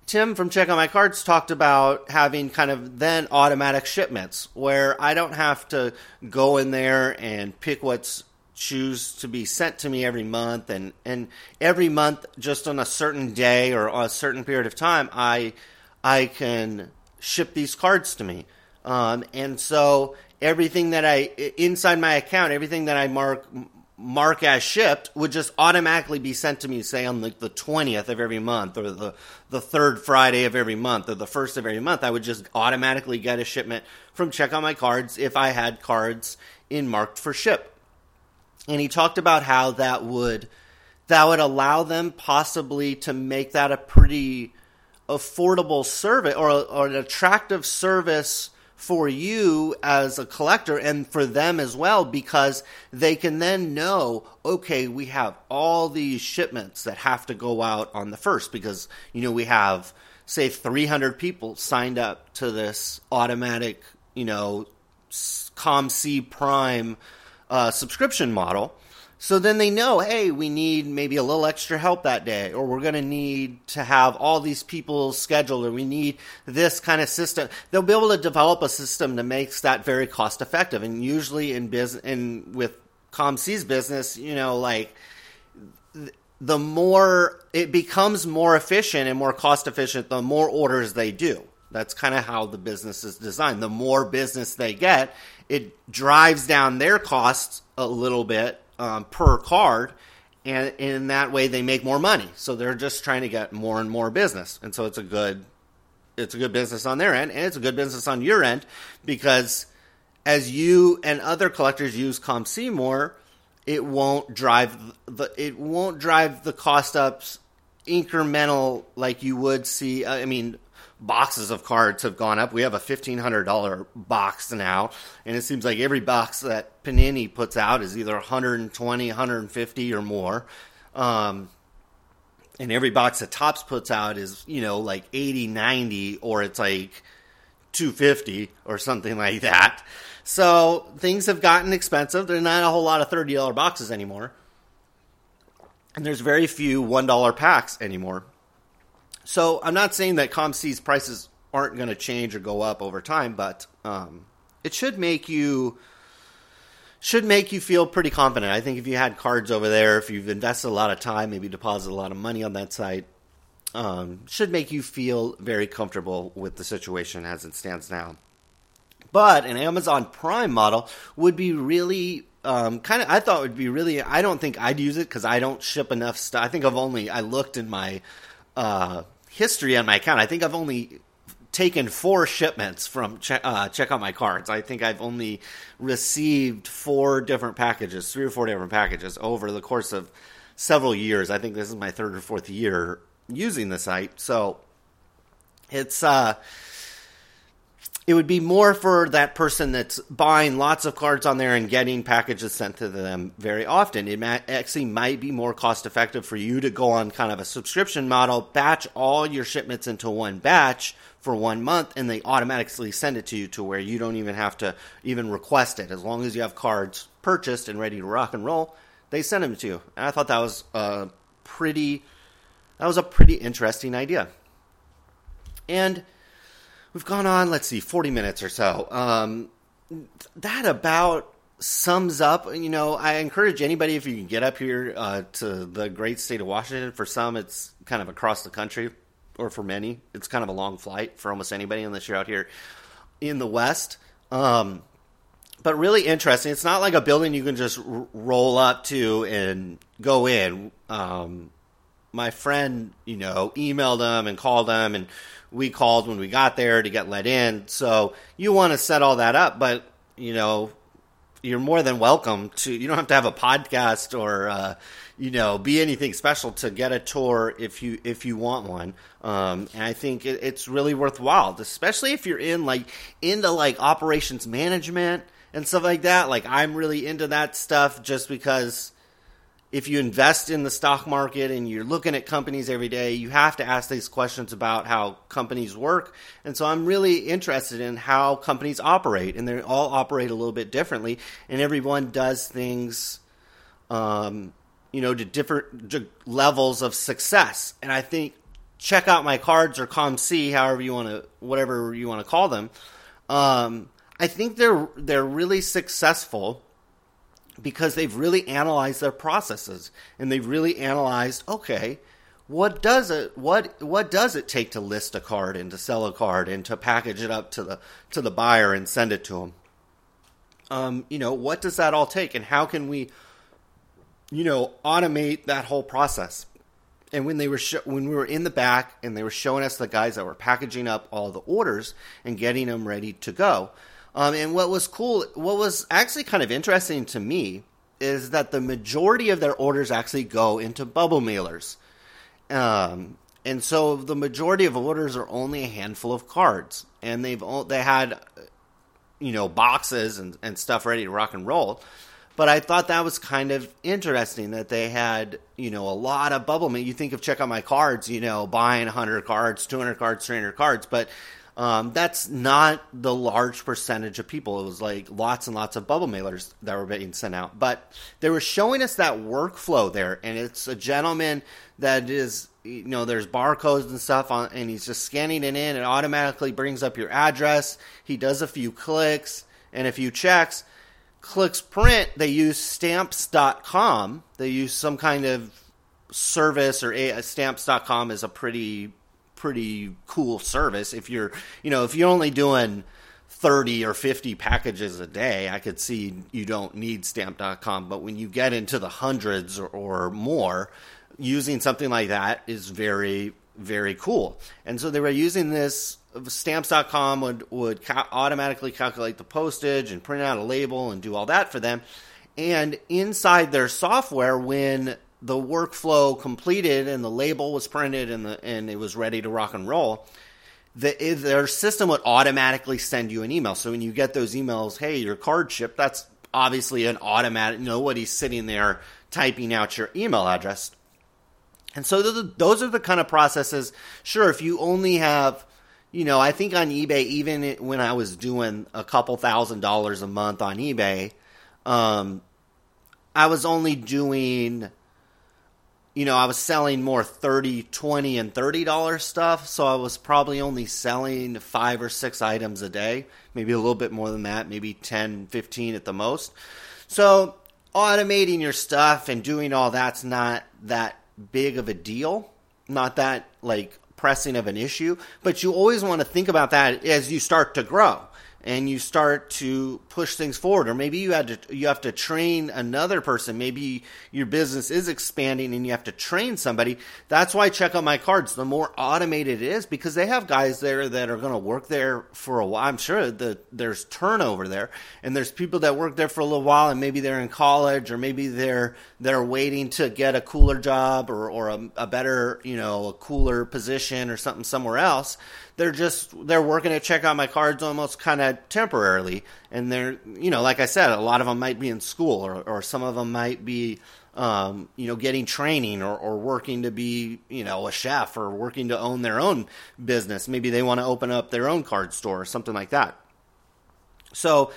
Tim from Check Out My Cards talked about having kind of then automatic shipments where I don't have to go in there and pick what's choose to be sent to me every month and, and every month just on a certain day or a certain period of time I I can ship these cards to me. Um, and so everything that I inside my account, everything that I mark mark as shipped would just automatically be sent to me, say on like the twentieth of every month, or the the third Friday of every month, or the first of every month. I would just automatically get a shipment from Check on My Cards if I had cards in marked for ship. And he talked about how that would that would allow them possibly to make that a pretty affordable service or, or an attractive service for you as a collector and for them as well because they can then know okay we have all these shipments that have to go out on the first because you know we have say 300 people signed up to this automatic you know ComC Prime uh, subscription model so then they know, hey, we need maybe a little extra help that day, or we're going to need to have all these people scheduled, or we need this kind of system. They'll be able to develop a system that makes that very cost effective. And usually in business, in with ComC's business, you know, like the more it becomes more efficient and more cost efficient, the more orders they do. That's kind of how the business is designed. The more business they get, it drives down their costs a little bit um, per card, and in that way they make more money. So they're just trying to get more and more business, and so it's a good it's a good business on their end, and it's a good business on your end because as you and other collectors use ComC more, it won't drive the it won't drive the cost ups incremental like you would see. I mean, boxes of cards have gone up. We have a fifteen hundred dollar box now, and it seems like every box that Panini puts out is either 120, 150 or more. Um, and every box that Topps puts out is, you know, like 80, 90, or it's like 250 or something like that. So things have gotten expensive. There's not a whole lot of $30 boxes anymore. And there's very few $1 packs anymore. So I'm not saying that ComC's prices aren't going to change or go up over time, but um, it should make you should make you feel pretty confident. I think if you had cards over there, if you've invested a lot of time, maybe deposited a lot of money on that site, um, should make you feel very comfortable with the situation as it stands now. But an Amazon Prime model would be really um, kind of. I thought would be really. I don't think I'd use it because I don't ship enough stuff. I think I've only. I looked in my uh, history on my account. I think I've only taken four shipments from check, uh, check out my cards. I think I've only received four different packages, three or four different packages over the course of several years. I think this is my third or fourth year using the site. So it's uh it would be more for that person that's buying lots of cards on there and getting packages sent to them very often. It actually might be more cost effective for you to go on kind of a subscription model, batch all your shipments into one batch for one month, and they automatically send it to you to where you don't even have to even request it. As long as you have cards purchased and ready to rock and roll, they send them to you. And I thought that was a pretty that was a pretty interesting idea. And we've gone on, let's see, 40 minutes or so. Um, that about sums up, you know, I encourage anybody if you can get up here uh, to the great state of Washington. For some, it's kind of across the country, or for many, it's kind of a long flight for almost anybody unless you're out here in the West. Um, but really interesting. It's not like a building you can just r- roll up to and go in. Um, my friend, you know, emailed them and called them and we called when we got there to get let in. So you want to set all that up, but you know, you're more than welcome to. You don't have to have a podcast or uh, you know be anything special to get a tour if you if you want one. Um, and I think it, it's really worthwhile, especially if you're in like into like operations management and stuff like that. Like I'm really into that stuff just because if you invest in the stock market and you're looking at companies every day, you have to ask these questions about how companies work. And so I'm really interested in how companies operate, and they all operate a little bit differently, and everyone does things, um, you know, to different to levels of success. And I think check out my cards or ComC, however you want to, whatever you want to call them. Um, I think they're they're really successful because they've really analyzed their processes and they've really analyzed okay what does it what what does it take to list a card and to sell a card and to package it up to the to the buyer and send it to them um, you know what does that all take? And how can we you know automate that whole process? And when they were sh- when we were in the back and they were showing us the guys that were packaging up all the orders and getting them ready to go um, and what was cool, what was actually kind of interesting to me is that the majority of their orders actually go into bubble mailers. Um, and so the majority of orders are only a handful of cards, and they've all, they had you know boxes and, and stuff ready to rock and roll. But I thought that was kind of interesting that they had you know a lot of bubble mail. You think of check out my cards, you know, buying 100 cards, 200 cards, 300 cards, but um, that's not the large percentage of people. It was like lots and lots of bubble mailers that were being sent out. But they were showing us that workflow there, and it's a gentleman that is, you know, there's barcodes and stuff on, and he's just scanning it in. It automatically brings up your address. He does a few clicks and a few checks. Clicks print. They use stamps.com. They use some kind of service or a, stamps.com is a pretty pretty cool service. If you're, you know, if you're only doing 30 or 50 packages a day, I could see you don't need stamp.com. But when you get into the hundreds or, or more, using something like that is very, very cool. And so they were using this stamps.com would would ca- automatically calculate the postage and print out a label and do all that for them. And inside their software, when the workflow completed and the label was printed and the and it was ready to rock and roll, the, their system would automatically send you an email. So when you get those emails, hey, your card shipped, that's obviously an automatic. Nobody's sitting there typing out your email address. And so those are the kind of processes. Sure, if you only have, you know, I think on eBay, even when I was doing a couple thousand dollars a month on eBay, um, I was only doing you know, I was selling more 30, 20 and $30 stuff, so I was probably only selling 5 or 6 items a day, maybe a little bit more than that, maybe 10, 15 at the most. So, automating your stuff and doing all that's not that big of a deal, not that like pressing of an issue, but you always want to think about that as you start to grow and you start to push things forward or maybe you had to you have to train another person. Maybe your business is expanding and you have to train somebody. That's why I check out my cards. The more automated it is because they have guys there that are going to work there for a while i'm sure that there's turnover there and there's people that work there for a little while and maybe they're in college or maybe they're they're waiting to get a cooler job or, or a, a better you know a cooler position or something somewhere else. They're just they're working at check out my cards almost kind of temporarily and they're you know like i said a lot of them might be in school or, or some of them might be um, you know getting training or, or working to be you know a chef or working to own their own business. Maybe they want to open up their own card store or something like that. So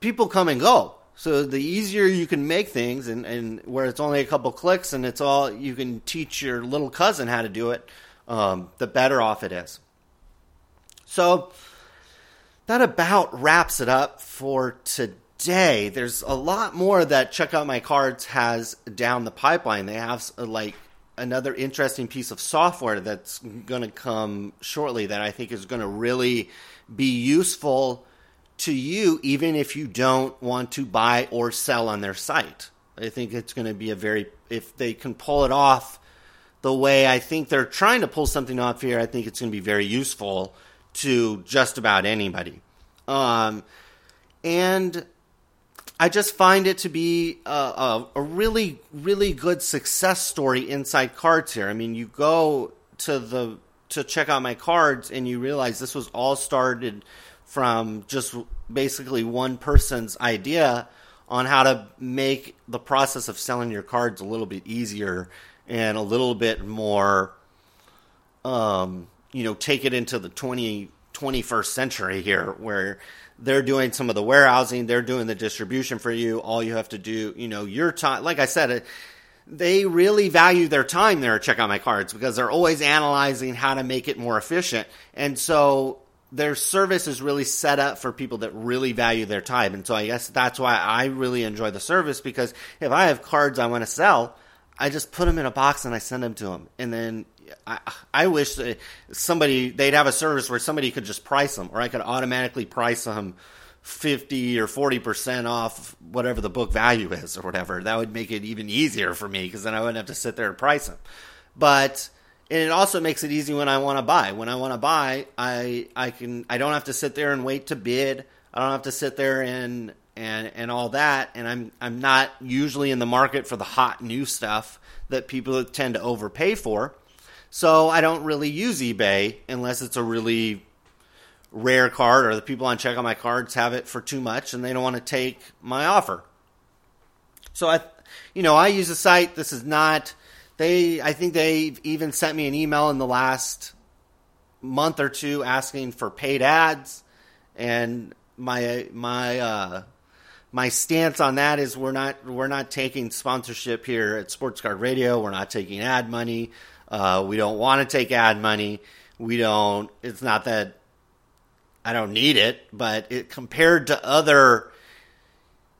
people come and go. So the easier you can make things and, and where it's only a couple clicks and it's all you can teach your little cousin how to do it um, the better off it is. So that about wraps it up for today. There's a lot more that Check Out My Cards has down the pipeline. They have uh, like another interesting piece of software that's going to come shortly that I think is going to really be useful to you, even if you don't want to buy or sell on their site. I think it's going to be a very, if they can pull it off the way I think they're trying to pull something off here, I think it's going to be very useful to just about anybody. Um, and I just find it to be a, a, a, really, really good success story inside cards here. I mean, you go to the to check out my cards and you realize this was all started from just basically one person's idea on how to make the process of selling your cards a little bit easier and a little bit more um, you know, take it into the 20, 21st century here where they're doing some of the warehousing, they're doing the distribution for you. All you have to do, you know, your time, like I said, they really value their time there Check Out My Cards because they're always analyzing how to make it more efficient. And so their service is really set up for people that really value their time. And so I guess that's why I really enjoy the service because if I have cards I want to sell, I just put them in a box and I send them to them. And then I, I wish somebody they'd have a service where somebody could just price them, or I could automatically price them fifty or forty percent off whatever the book value is, or whatever. That would make it even easier for me because then I wouldn't have to sit there and price them. But and it also makes it easy when I want to buy. When I want to buy, I I can I don't have to sit there and wait to bid. I don't have to sit there and and and all that. And I'm I'm not usually in the market for the hot new stuff that people tend to overpay for. So I don't really use eBay unless it's a really rare card or the people on check on my cards have it for too much and they don't want to take my offer. So I, you know, I use a site. This is not. They, I think they even sent me an email in the last month or two asking for paid ads, and my my uh, my stance on that is we're not we're not taking sponsorship here at Sports Card Radio. We're not taking ad money. Uh, we don't want to take ad money. We don't. It's not that I don't need it, but it compared to other.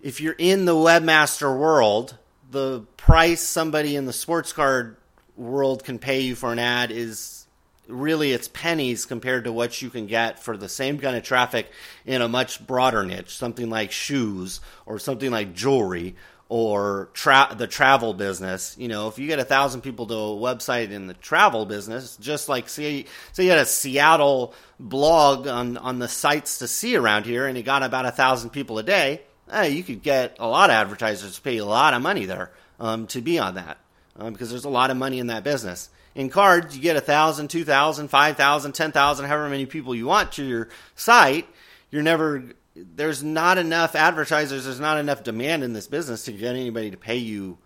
If you're in the webmaster world, the price somebody in the sports card world can pay you for an ad is really it's pennies compared to what you can get for the same kind of traffic in a much broader niche, something like shoes or something like jewelry or tra- the travel business. You know, if you get a thousand people to a website in the travel business, just like say, say you had a Seattle blog on, on the sites to see around here and you got about a thousand people a day, you could get a lot of advertisers to pay a lot of money there um, to be on that um, because there's a lot of money in that business. In cards, you get a thousand, two thousand, five thousand, ten thousand, however many people you want to your site. You're never there's not enough advertisers, there's not enough demand in this business to get anybody to pay you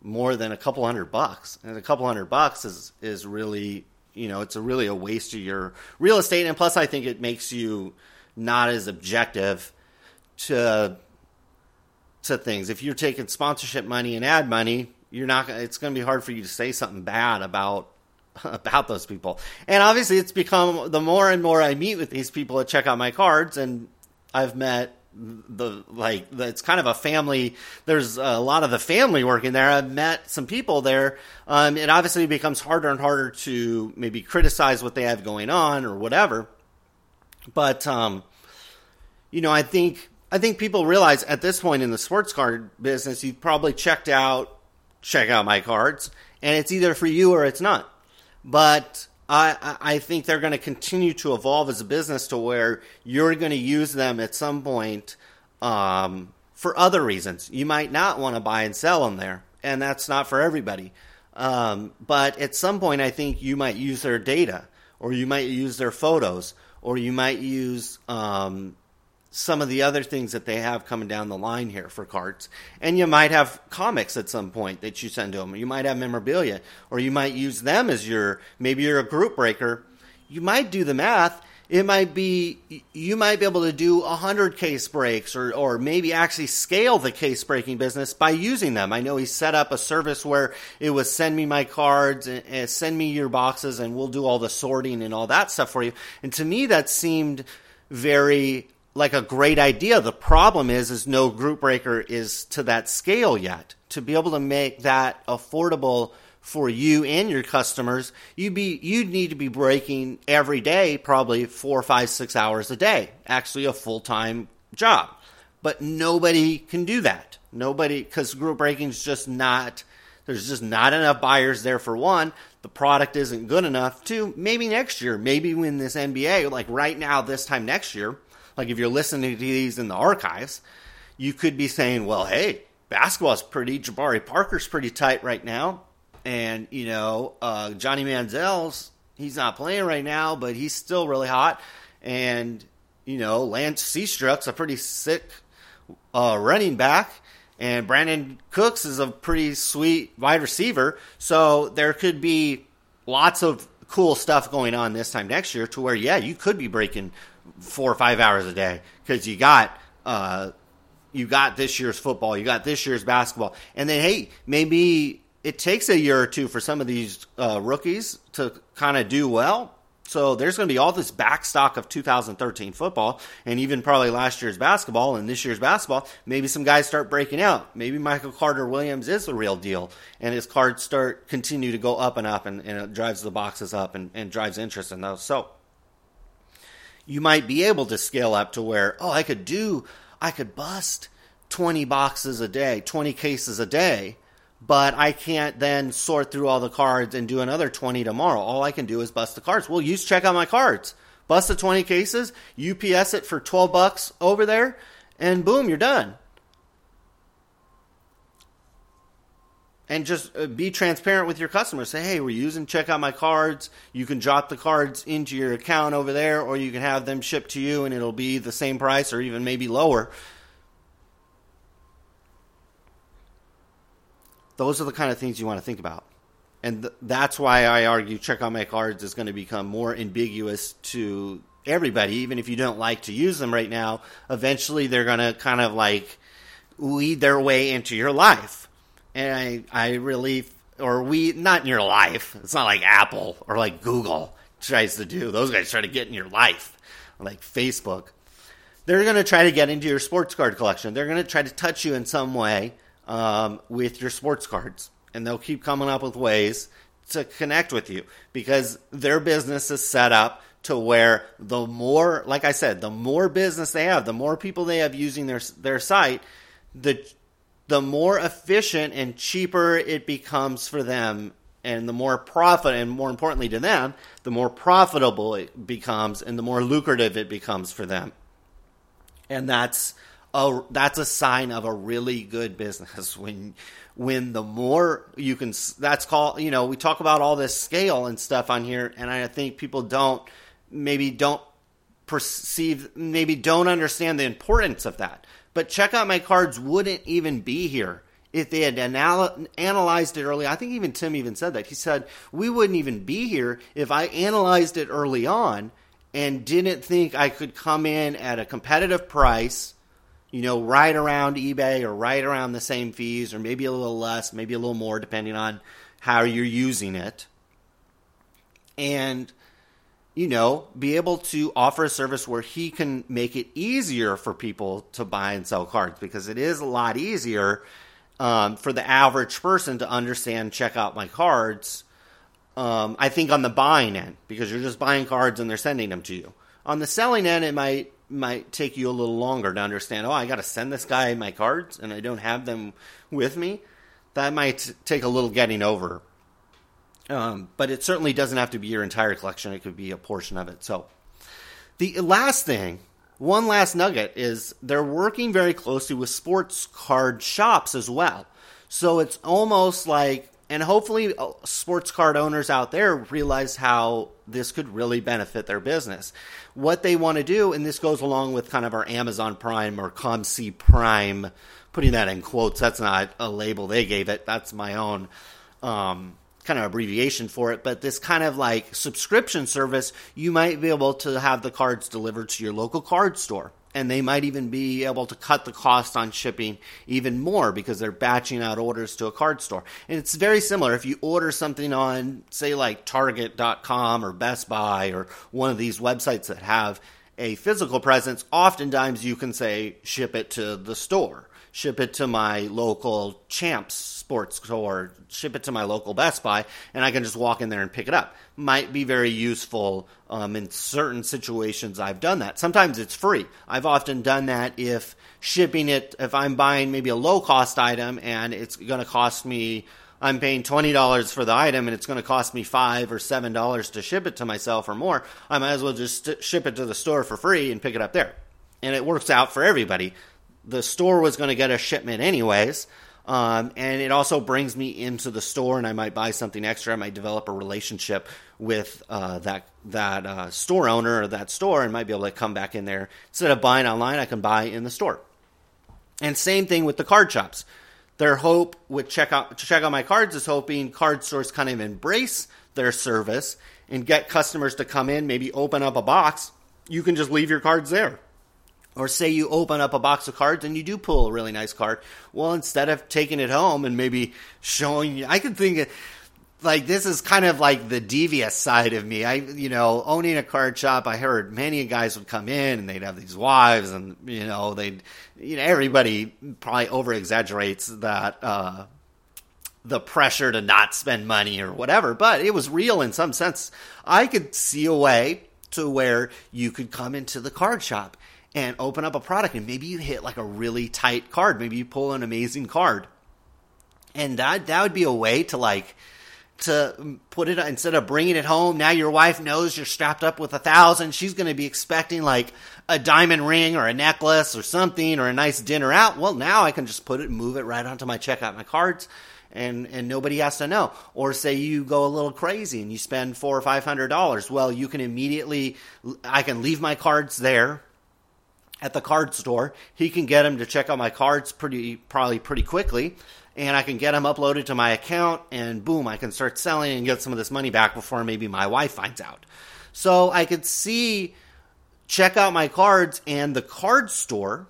more than a couple hundred bucks. And a couple hundred bucks is is really, you know, it's a really a waste of your real estate and plus I think it makes you not as objective to to things. If you're taking sponsorship money and ad money, you're not it's going to be hard for you to say something bad about about those people. And obviously it's become the more and more I meet with these people that check out my cards and I've met the like it's kind of a family there's a lot of the family working there. I've met some people there. Um, it obviously becomes harder and harder to maybe criticize what they have going on or whatever. But um, you know i think i think people realize at this point in the sports card business you've probably checked out check out my cards and it's either for you or it's not. But I, I think they're going to continue to evolve as a business to where you're going to use them at some point um, for other reasons. You might not want to buy and sell them there, and that's not for everybody. Um, but at some point, I think you might use their data, or you might use their photos, or you might use um, some of the other things that they have coming down the line here for carts. And you might have comics at some point that you send to them. You might have memorabilia, or you might use them as your maybe you're a group breaker. You might do the math. It might be you might be able to do a hundred case breaks, or or maybe actually scale the case breaking business by using them. I know he set up a service where it was send me my cards and, and send me your boxes, and we'll do all the sorting and all that stuff for you. And to me, that seemed very like a great idea. The problem is, is no group breaker is to that scale yet. To be able to make that affordable for you and your customers, you be you need to be breaking every day, probably four, five, six hours a day. Actually, a full time job. But nobody can do that. Nobody because group breaking is just not. There's just not enough buyers there for one. The product isn't good enough. Two, maybe next year, maybe when this NBA, like right now, this time next year, like if you're listening to these in the archives, you could be saying, well, hey, basketball's pretty, Jabari Parker's pretty tight right now. And, you know, uh, Johnny Manziel's, he's not playing right now, but he's still really hot. And, you know, Lance Seastrunk's a pretty sick uh, running back. And Brandin Cooks is a pretty sweet wide receiver. So there could be lots of cool stuff going on this time next year to where, yeah, you could be breaking four or five hours a day because you got uh, you got this year's football, you got this year's basketball, and then hey, maybe it takes a year or two for some of these uh, rookies to kind of do well. So there's going to be all this backstock of 2013 football, and even probably last year's basketball and this year's basketball. Maybe some guys start breaking out. Maybe Michael Carter Williams is the real deal, and his cards start continue to go up and up, and, and it drives the boxes up and, and drives interest in those. So you might be able to scale up to where, oh, I could do, I could bust 20 boxes a day, 20 cases a day, but I can't then sort through all the cards and do another 20 tomorrow. All I can do is bust the cards. Well, use check out my cards. Bust the 20 cases, UPS it for 12 bucks over there, and boom, you're done. And just uh, be transparent with your customers. Say, hey, we're using check out my cards. You can drop the cards into your account over there, or you can have them shipped to you, and it'll be the same price or even maybe lower. Those are the kind of things you want to think about. And th- that's why I argue check out my cards is going to become more ambiguous to everybody, even if you don't like to use them right now. Eventually, they're going to kind of like lead their way into your life and I, I really, or we, not in your life. It's not like Apple or like Google tries to do. Those guys try to get in your life, like Facebook. They're going to try to get into your sports card collection. They're going to try to touch you in some way um, with your sports cards, and they'll keep coming up with ways to connect with you because their business is set up to where the more, like I said, the more business they have, the more people they have using their their site, the the more efficient and cheaper it becomes for them and the more profit and more importantly to them the more profitable it becomes and the more lucrative it becomes for them. And that's a that's a sign of a really good business. When when the more you can that's called you know we talk about all this scale and stuff on here and i think people don't maybe don't perceive maybe don't understand the importance of that but check out my cards wouldn't even be here if they had anal- analyzed it early. I think even Tim even said that. He said, We wouldn't even be here if I analyzed it early on and didn't think I could come in at a competitive price, you know, right around eBay or right around the same fees or maybe a little less, maybe a little more, depending on how you're using it. And you know, be able to offer a service where he can make it easier for people to buy and sell cards because it is a lot easier um, for the average person to understand, check out my cards. Um, I think on the buying end because you're just buying cards and they're sending them to you. On the selling end, it might might take you a little longer to understand. Oh, I got to send this guy my cards and I don't have them with me. That might take a little getting over um, but it certainly doesn't have to be your entire collection. It could be a portion of it. So the last thing, one last nugget is they're working very closely with sports card shops as well. So it's almost like, and hopefully uh, sports card owners out there realize how this could really benefit their business. What they want to do, and this goes along with kind of our Amazon Prime or ComC Prime, putting that in quotes. That's not a label they gave it. That's my own. Um, kind of abbreviation for it, but this kind of like subscription service, you might be able to have the cards delivered to your local card store. And they might even be able to cut the cost on shipping even more because they're batching out orders to a card store. And it's very similar. If you order something on, say, like Target.com or Best Buy or one of these websites that have a physical presence, oftentimes you can say, ship it to the store ship it to my local Champs sports store, ship it to my local Best Buy, and I can just walk in there and pick it up. Might be very useful um, in certain situations. I've done that. Sometimes it's free. I've often done that if shipping it, if I'm buying maybe a low cost item and it's going to cost me. I'm paying twenty dollars for the item, and it's going to cost me five or seven dollars to ship it to myself or more. I might as well just ship it to the store for free and pick it up there, and it works out for everybody the store was going to get a shipment anyways. Um, and it also brings me into the store, and I might buy something extra. I might develop a relationship with uh, that that uh, store owner or that store, and might be able to come back in there instead of buying online. I can buy in the store. And same thing with the card shops. Their hope with check out check out my cards is hoping card stores kind of embrace their service and get customers to come in, maybe open up a box. You can just leave your cards there or say you open up a box of cards and you do pull a really nice card. Well, instead of taking it home and maybe showing you, I could think of, like this is kind of like the devious side of me. I, you know, owning a card shop, I heard many guys would come in and they'd have these wives and, you know, they'd, you know, everybody probably over exaggerates that, uh, the pressure to not spend money or whatever, but it was real in some sense. I could see a way to where you could come into the card shop and open up a product and maybe you hit like a really tight card. Maybe you pull an amazing card. And that that would be a way to like to put it instead of bringing it home. Now your wife knows you're strapped up with a thousand. She's going to be expecting like a diamond ring or a necklace or something or a nice dinner out. Well, now I can just put it, move it right onto my checkout, my cards, and and nobody has to know. Or say you go a little crazy and you spend four or five hundred dollars. Well, you can immediately I can leave my cards there at the card store. He can get him to check out my cards pretty probably pretty quickly, and I can get them uploaded to my account, and boom, I can start selling and get some of this money back before maybe my wife finds out. So I could see check out my cards and the card store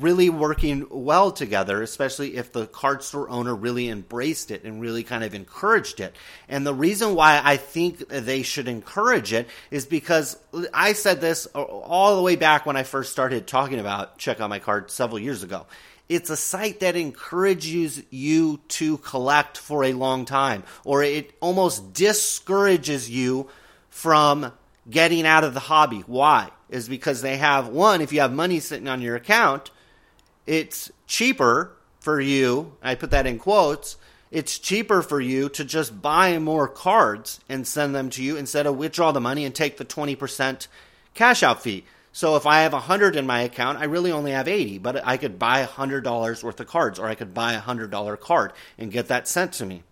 really working well together, especially if the card store owner really embraced it and really kind of encouraged it. And the reason why I think they should encourage it is because I said this all the way back when I first started talking about check out my card several years ago. It's a site that encourages you to collect for a long time, or it almost discourages you from getting out of the hobby. Why? Is because they have one, if you have money sitting on your account, it's cheaper for you, I put that in quotes, it's cheaper for you to just buy more cards and send them to you instead of withdraw the money and take the 20% cash out fee. So if I have 100 in my account, I really only have 80, but I could buy $100 worth of cards or I could buy a $100 card and get that sent to me.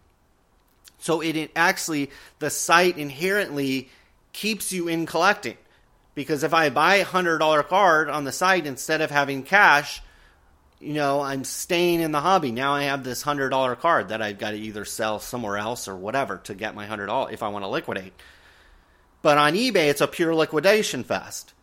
So it actually the site inherently keeps you in collecting. Because if I buy a $100 card on the site instead of having cash, you know, I'm staying in the hobby. Now I have this hundred dollar card that I've got to either sell somewhere else or whatever to get my hundred dollars if I want to liquidate. But on eBay, it's a pure liquidation fest.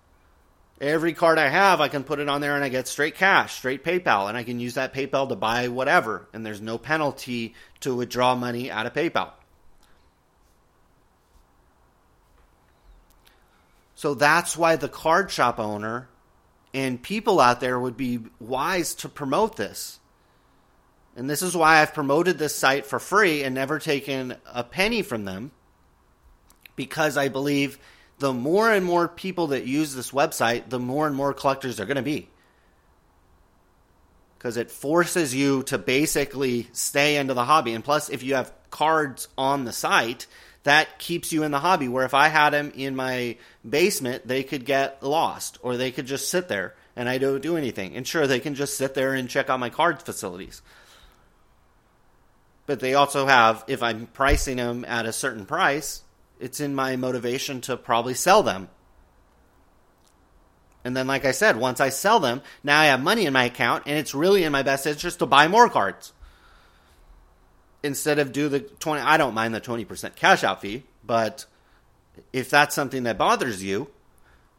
Every card I have, I can put it on there and I get straight cash, straight PayPal, and I can use that PayPal to buy whatever, and there's no penalty to withdraw money out of PayPal. So that's why the card shop owner and people out there would be wise to promote this. And this is why I've promoted this site for free and never taken a penny from them because I believe the more and more people that use this website, the more and more collectors are going to be. Because it forces you to basically stay into the hobby. And plus, if you have cards on the site, that keeps you in the hobby. Where if I had them in my basement, they could get lost or they could just sit there and I don't do anything. And sure, they can just sit there and check out my card facilities. But they also have, if I'm pricing them at a certain price, it's in my motivation to probably sell them. And then, like I said, once I sell them, now I have money in my account, and it's really in my best interest to buy more cards instead of do the 20 I don't mind the 20% cash out fee, but if that's something that bothers you,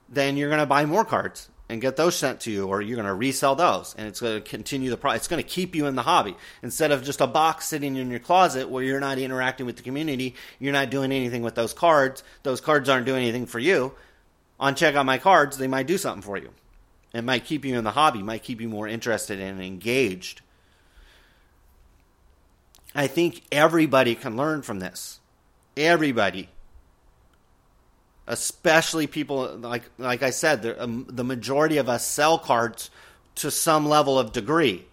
then you're going to buy more cards and get those sent to you or you're going to resell those and it's going to continue the pro- it's going to keep you in the hobby instead of just a box sitting in your closet where you're not interacting with the community, you're not doing anything with those cards, those cards aren't doing anything for you. On check out my cards, they might do something for you. It might keep you in the hobby, might keep you more interested and engaged I think everybody can learn from this. Everybody. Especially people like like I said, the, um, the majority of us sell cards to some level of degree.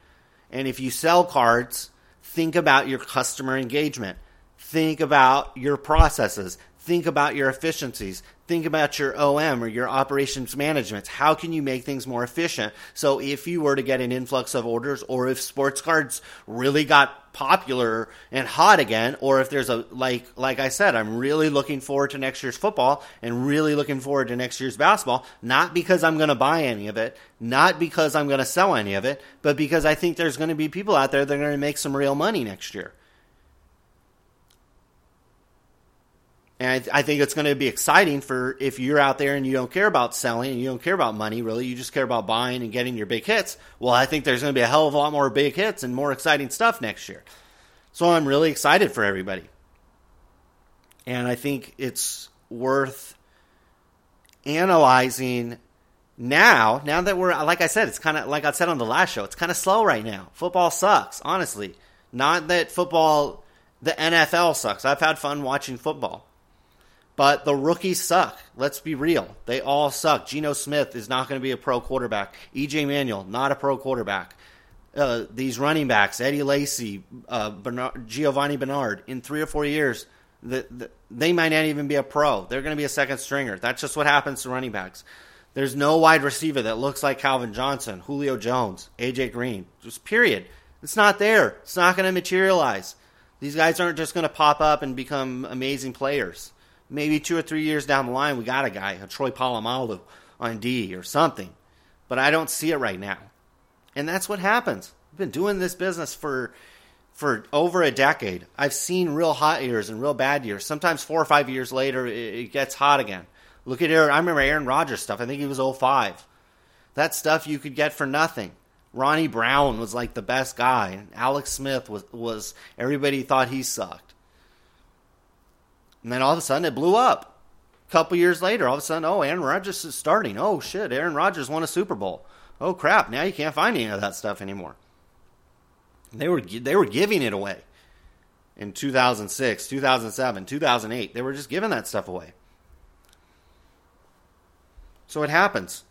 And if you sell cards, think about your customer engagement. Think about your processes. Think about your efficiencies. Think about your OM or your operations management. How can you make things more efficient? So if you were to get an influx of orders or if sports cards really got popular and hot again or if there's a like like I said, I'm really looking forward to next year's football and really looking forward to next year's basketball, not because I'm going to buy any of it, not because I'm going to sell any of it, but because I think there's going to be people out there that are going to make some real money next year. And I, th- I, think it's going to be exciting for if you're out there and you don't care about selling and you don't care about money, really, you just care about buying and getting your big hits. Well, I think there's going to be a hell of a lot more big hits and more exciting stuff next year. So I'm really excited for everybody. And I think it's worth analyzing now. Now that we're, like I said, it's kind of, like I said on the last show, it's kind of slow right now. Football sucks, honestly. Not that football, the NFL sucks. I've had fun watching football but the rookies suck. Let's be real. They all suck. Geno Smith is not going to be a pro quarterback. EJ Manuel, not a pro quarterback. Uh, these running backs, Eddie Lacy, uh, Bernard, Giovani Bernard, in three or four years, the, the, they might not even be a pro. They're going to be a second stringer. That's just what happens to running backs. There's no wide receiver that looks like Calvin Johnson, Julio Jones, AJ Green. Just period. It's not there. It's not going to materialize. These guys aren't just going to pop up and become amazing players maybe two or three years down the line, we got a guy, a Troy Polamalu on D or something. But I don't see it right now. And that's what happens. I've been doing this business for for over a decade. I've seen real hot years and real bad years. Sometimes four or five years later, it, gets hot again. Look at Aaron. I remember Aaron Rodgers stuff. I think he was 05. That stuff you could get for nothing. Ronnie Brown was like the best guy. Alex Smith was was everybody thought he sucked. And then all of a sudden it blew up. A couple years later, all of a sudden, oh, Aaron Rodgers is starting. Oh, shit, Aaron Rodgers won a Super Bowl. Oh, crap, now you can't find any of that stuff anymore. They were, they were giving it away in 2006, 2007, 2008. They were just giving that stuff away. So it happens.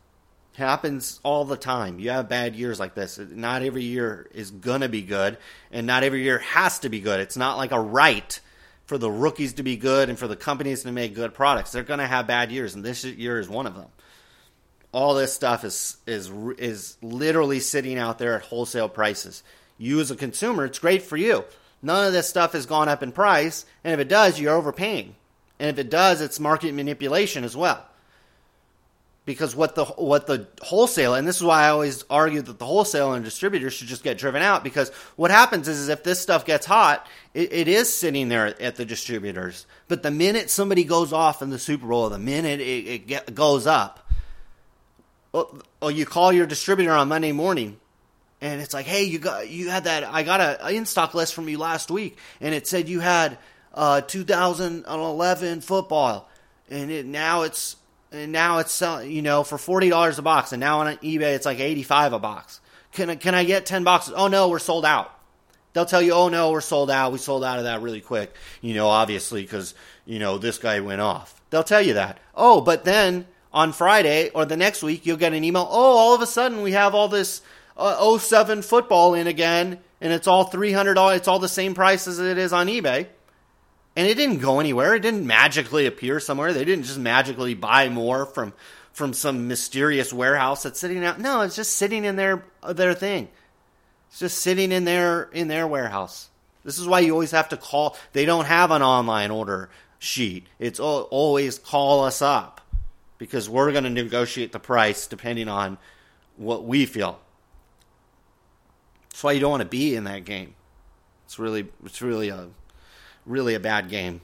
It happens all the time. You have bad years like this. Not every year is going to be good, and not every year has to be good. It's not like a right for the rookies to be good and for the companies to make good products. They're going to have bad years, and this year is one of them. All this stuff is is is literally sitting out there at wholesale prices. You as a consumer, it's great for you. None of this stuff has gone up in price, and if it does, you're overpaying. And if it does, it's market manipulation as well because what the what the wholesale and this is why I always argue that the wholesale and distributors should just get driven out because what happens is, is if this stuff gets hot, it, it is sitting there at the distributors. But the minute somebody goes off in the Super Bowl, the minute it, it get, goes up, well, well, you call your distributor on Monday morning and it's like, hey, you got you had that I got a in stock list from you last week, and it said you had uh, 2011 football, and it, now it's and now it's you know, for forty dollars a box, and now on eBay it's like eighty five a box. Can I, can I get ten boxes? Oh no, we're sold out. They'll tell you, oh no, we're sold out. We sold out of that really quick. You know, obviously because you know this guy went off. They'll tell you that. Oh, but then on Friday or the next week you'll get an email. Oh, all of a sudden we have all this uh, 07 football in again, and it's all three hundred dollars. It's all the same price as it is on eBay and it didn't go anywhere. It didn't magically appear somewhere. They didn't just magically buy more from from some mysterious warehouse that's sitting out. No, it's just sitting in their their thing. It's just sitting in their in their warehouse. This is why you always have to call. They don't have an online order sheet. It's always call us up because we're going to negotiate the price depending on what we feel. That's why you don't want to be in that game. It's really it's really a really a bad game.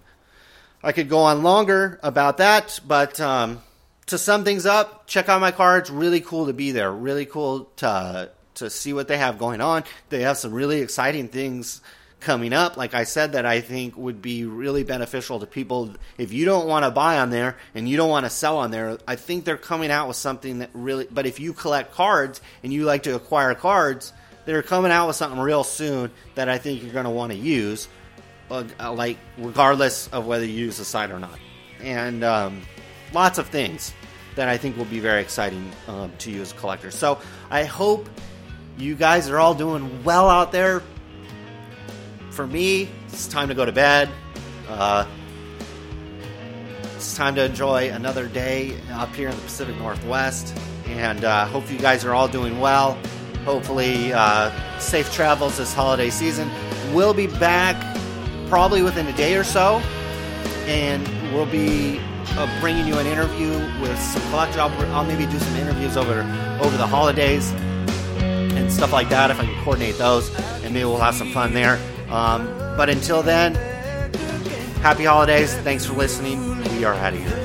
I could go on longer about that, but um, to sum things up, check out my cards. Really cool to be there. Really cool to to see what they have going on. They have some really exciting things coming up. Like I said, that I think would be really beneficial to people. If you don't want to buy on there and you don't want to sell on there, I think they're coming out with something that really. But if you collect cards and you like to acquire cards, they're coming out with something real soon that I think you're going to want to use like regardless of whether you use the site or not. And um, lots of things that I think will be very exciting um, to you as a collector. So I hope you guys are all doing well out there. For me, it's time to go to bed. Uh, it's time to enjoy another day up here in the Pacific Northwest. And uh, hope you guys are all doing well. Hopefully, uh, safe travels this holiday season. We'll be back probably within a day or so, and we'll be uh, bringing you an interview with some collector. I'll, I'll maybe do some interviews over over the holidays and stuff like that if I can coordinate those, and maybe we'll have some fun there. Um, but until then, happy holidays. Thanks for listening. We are out of here.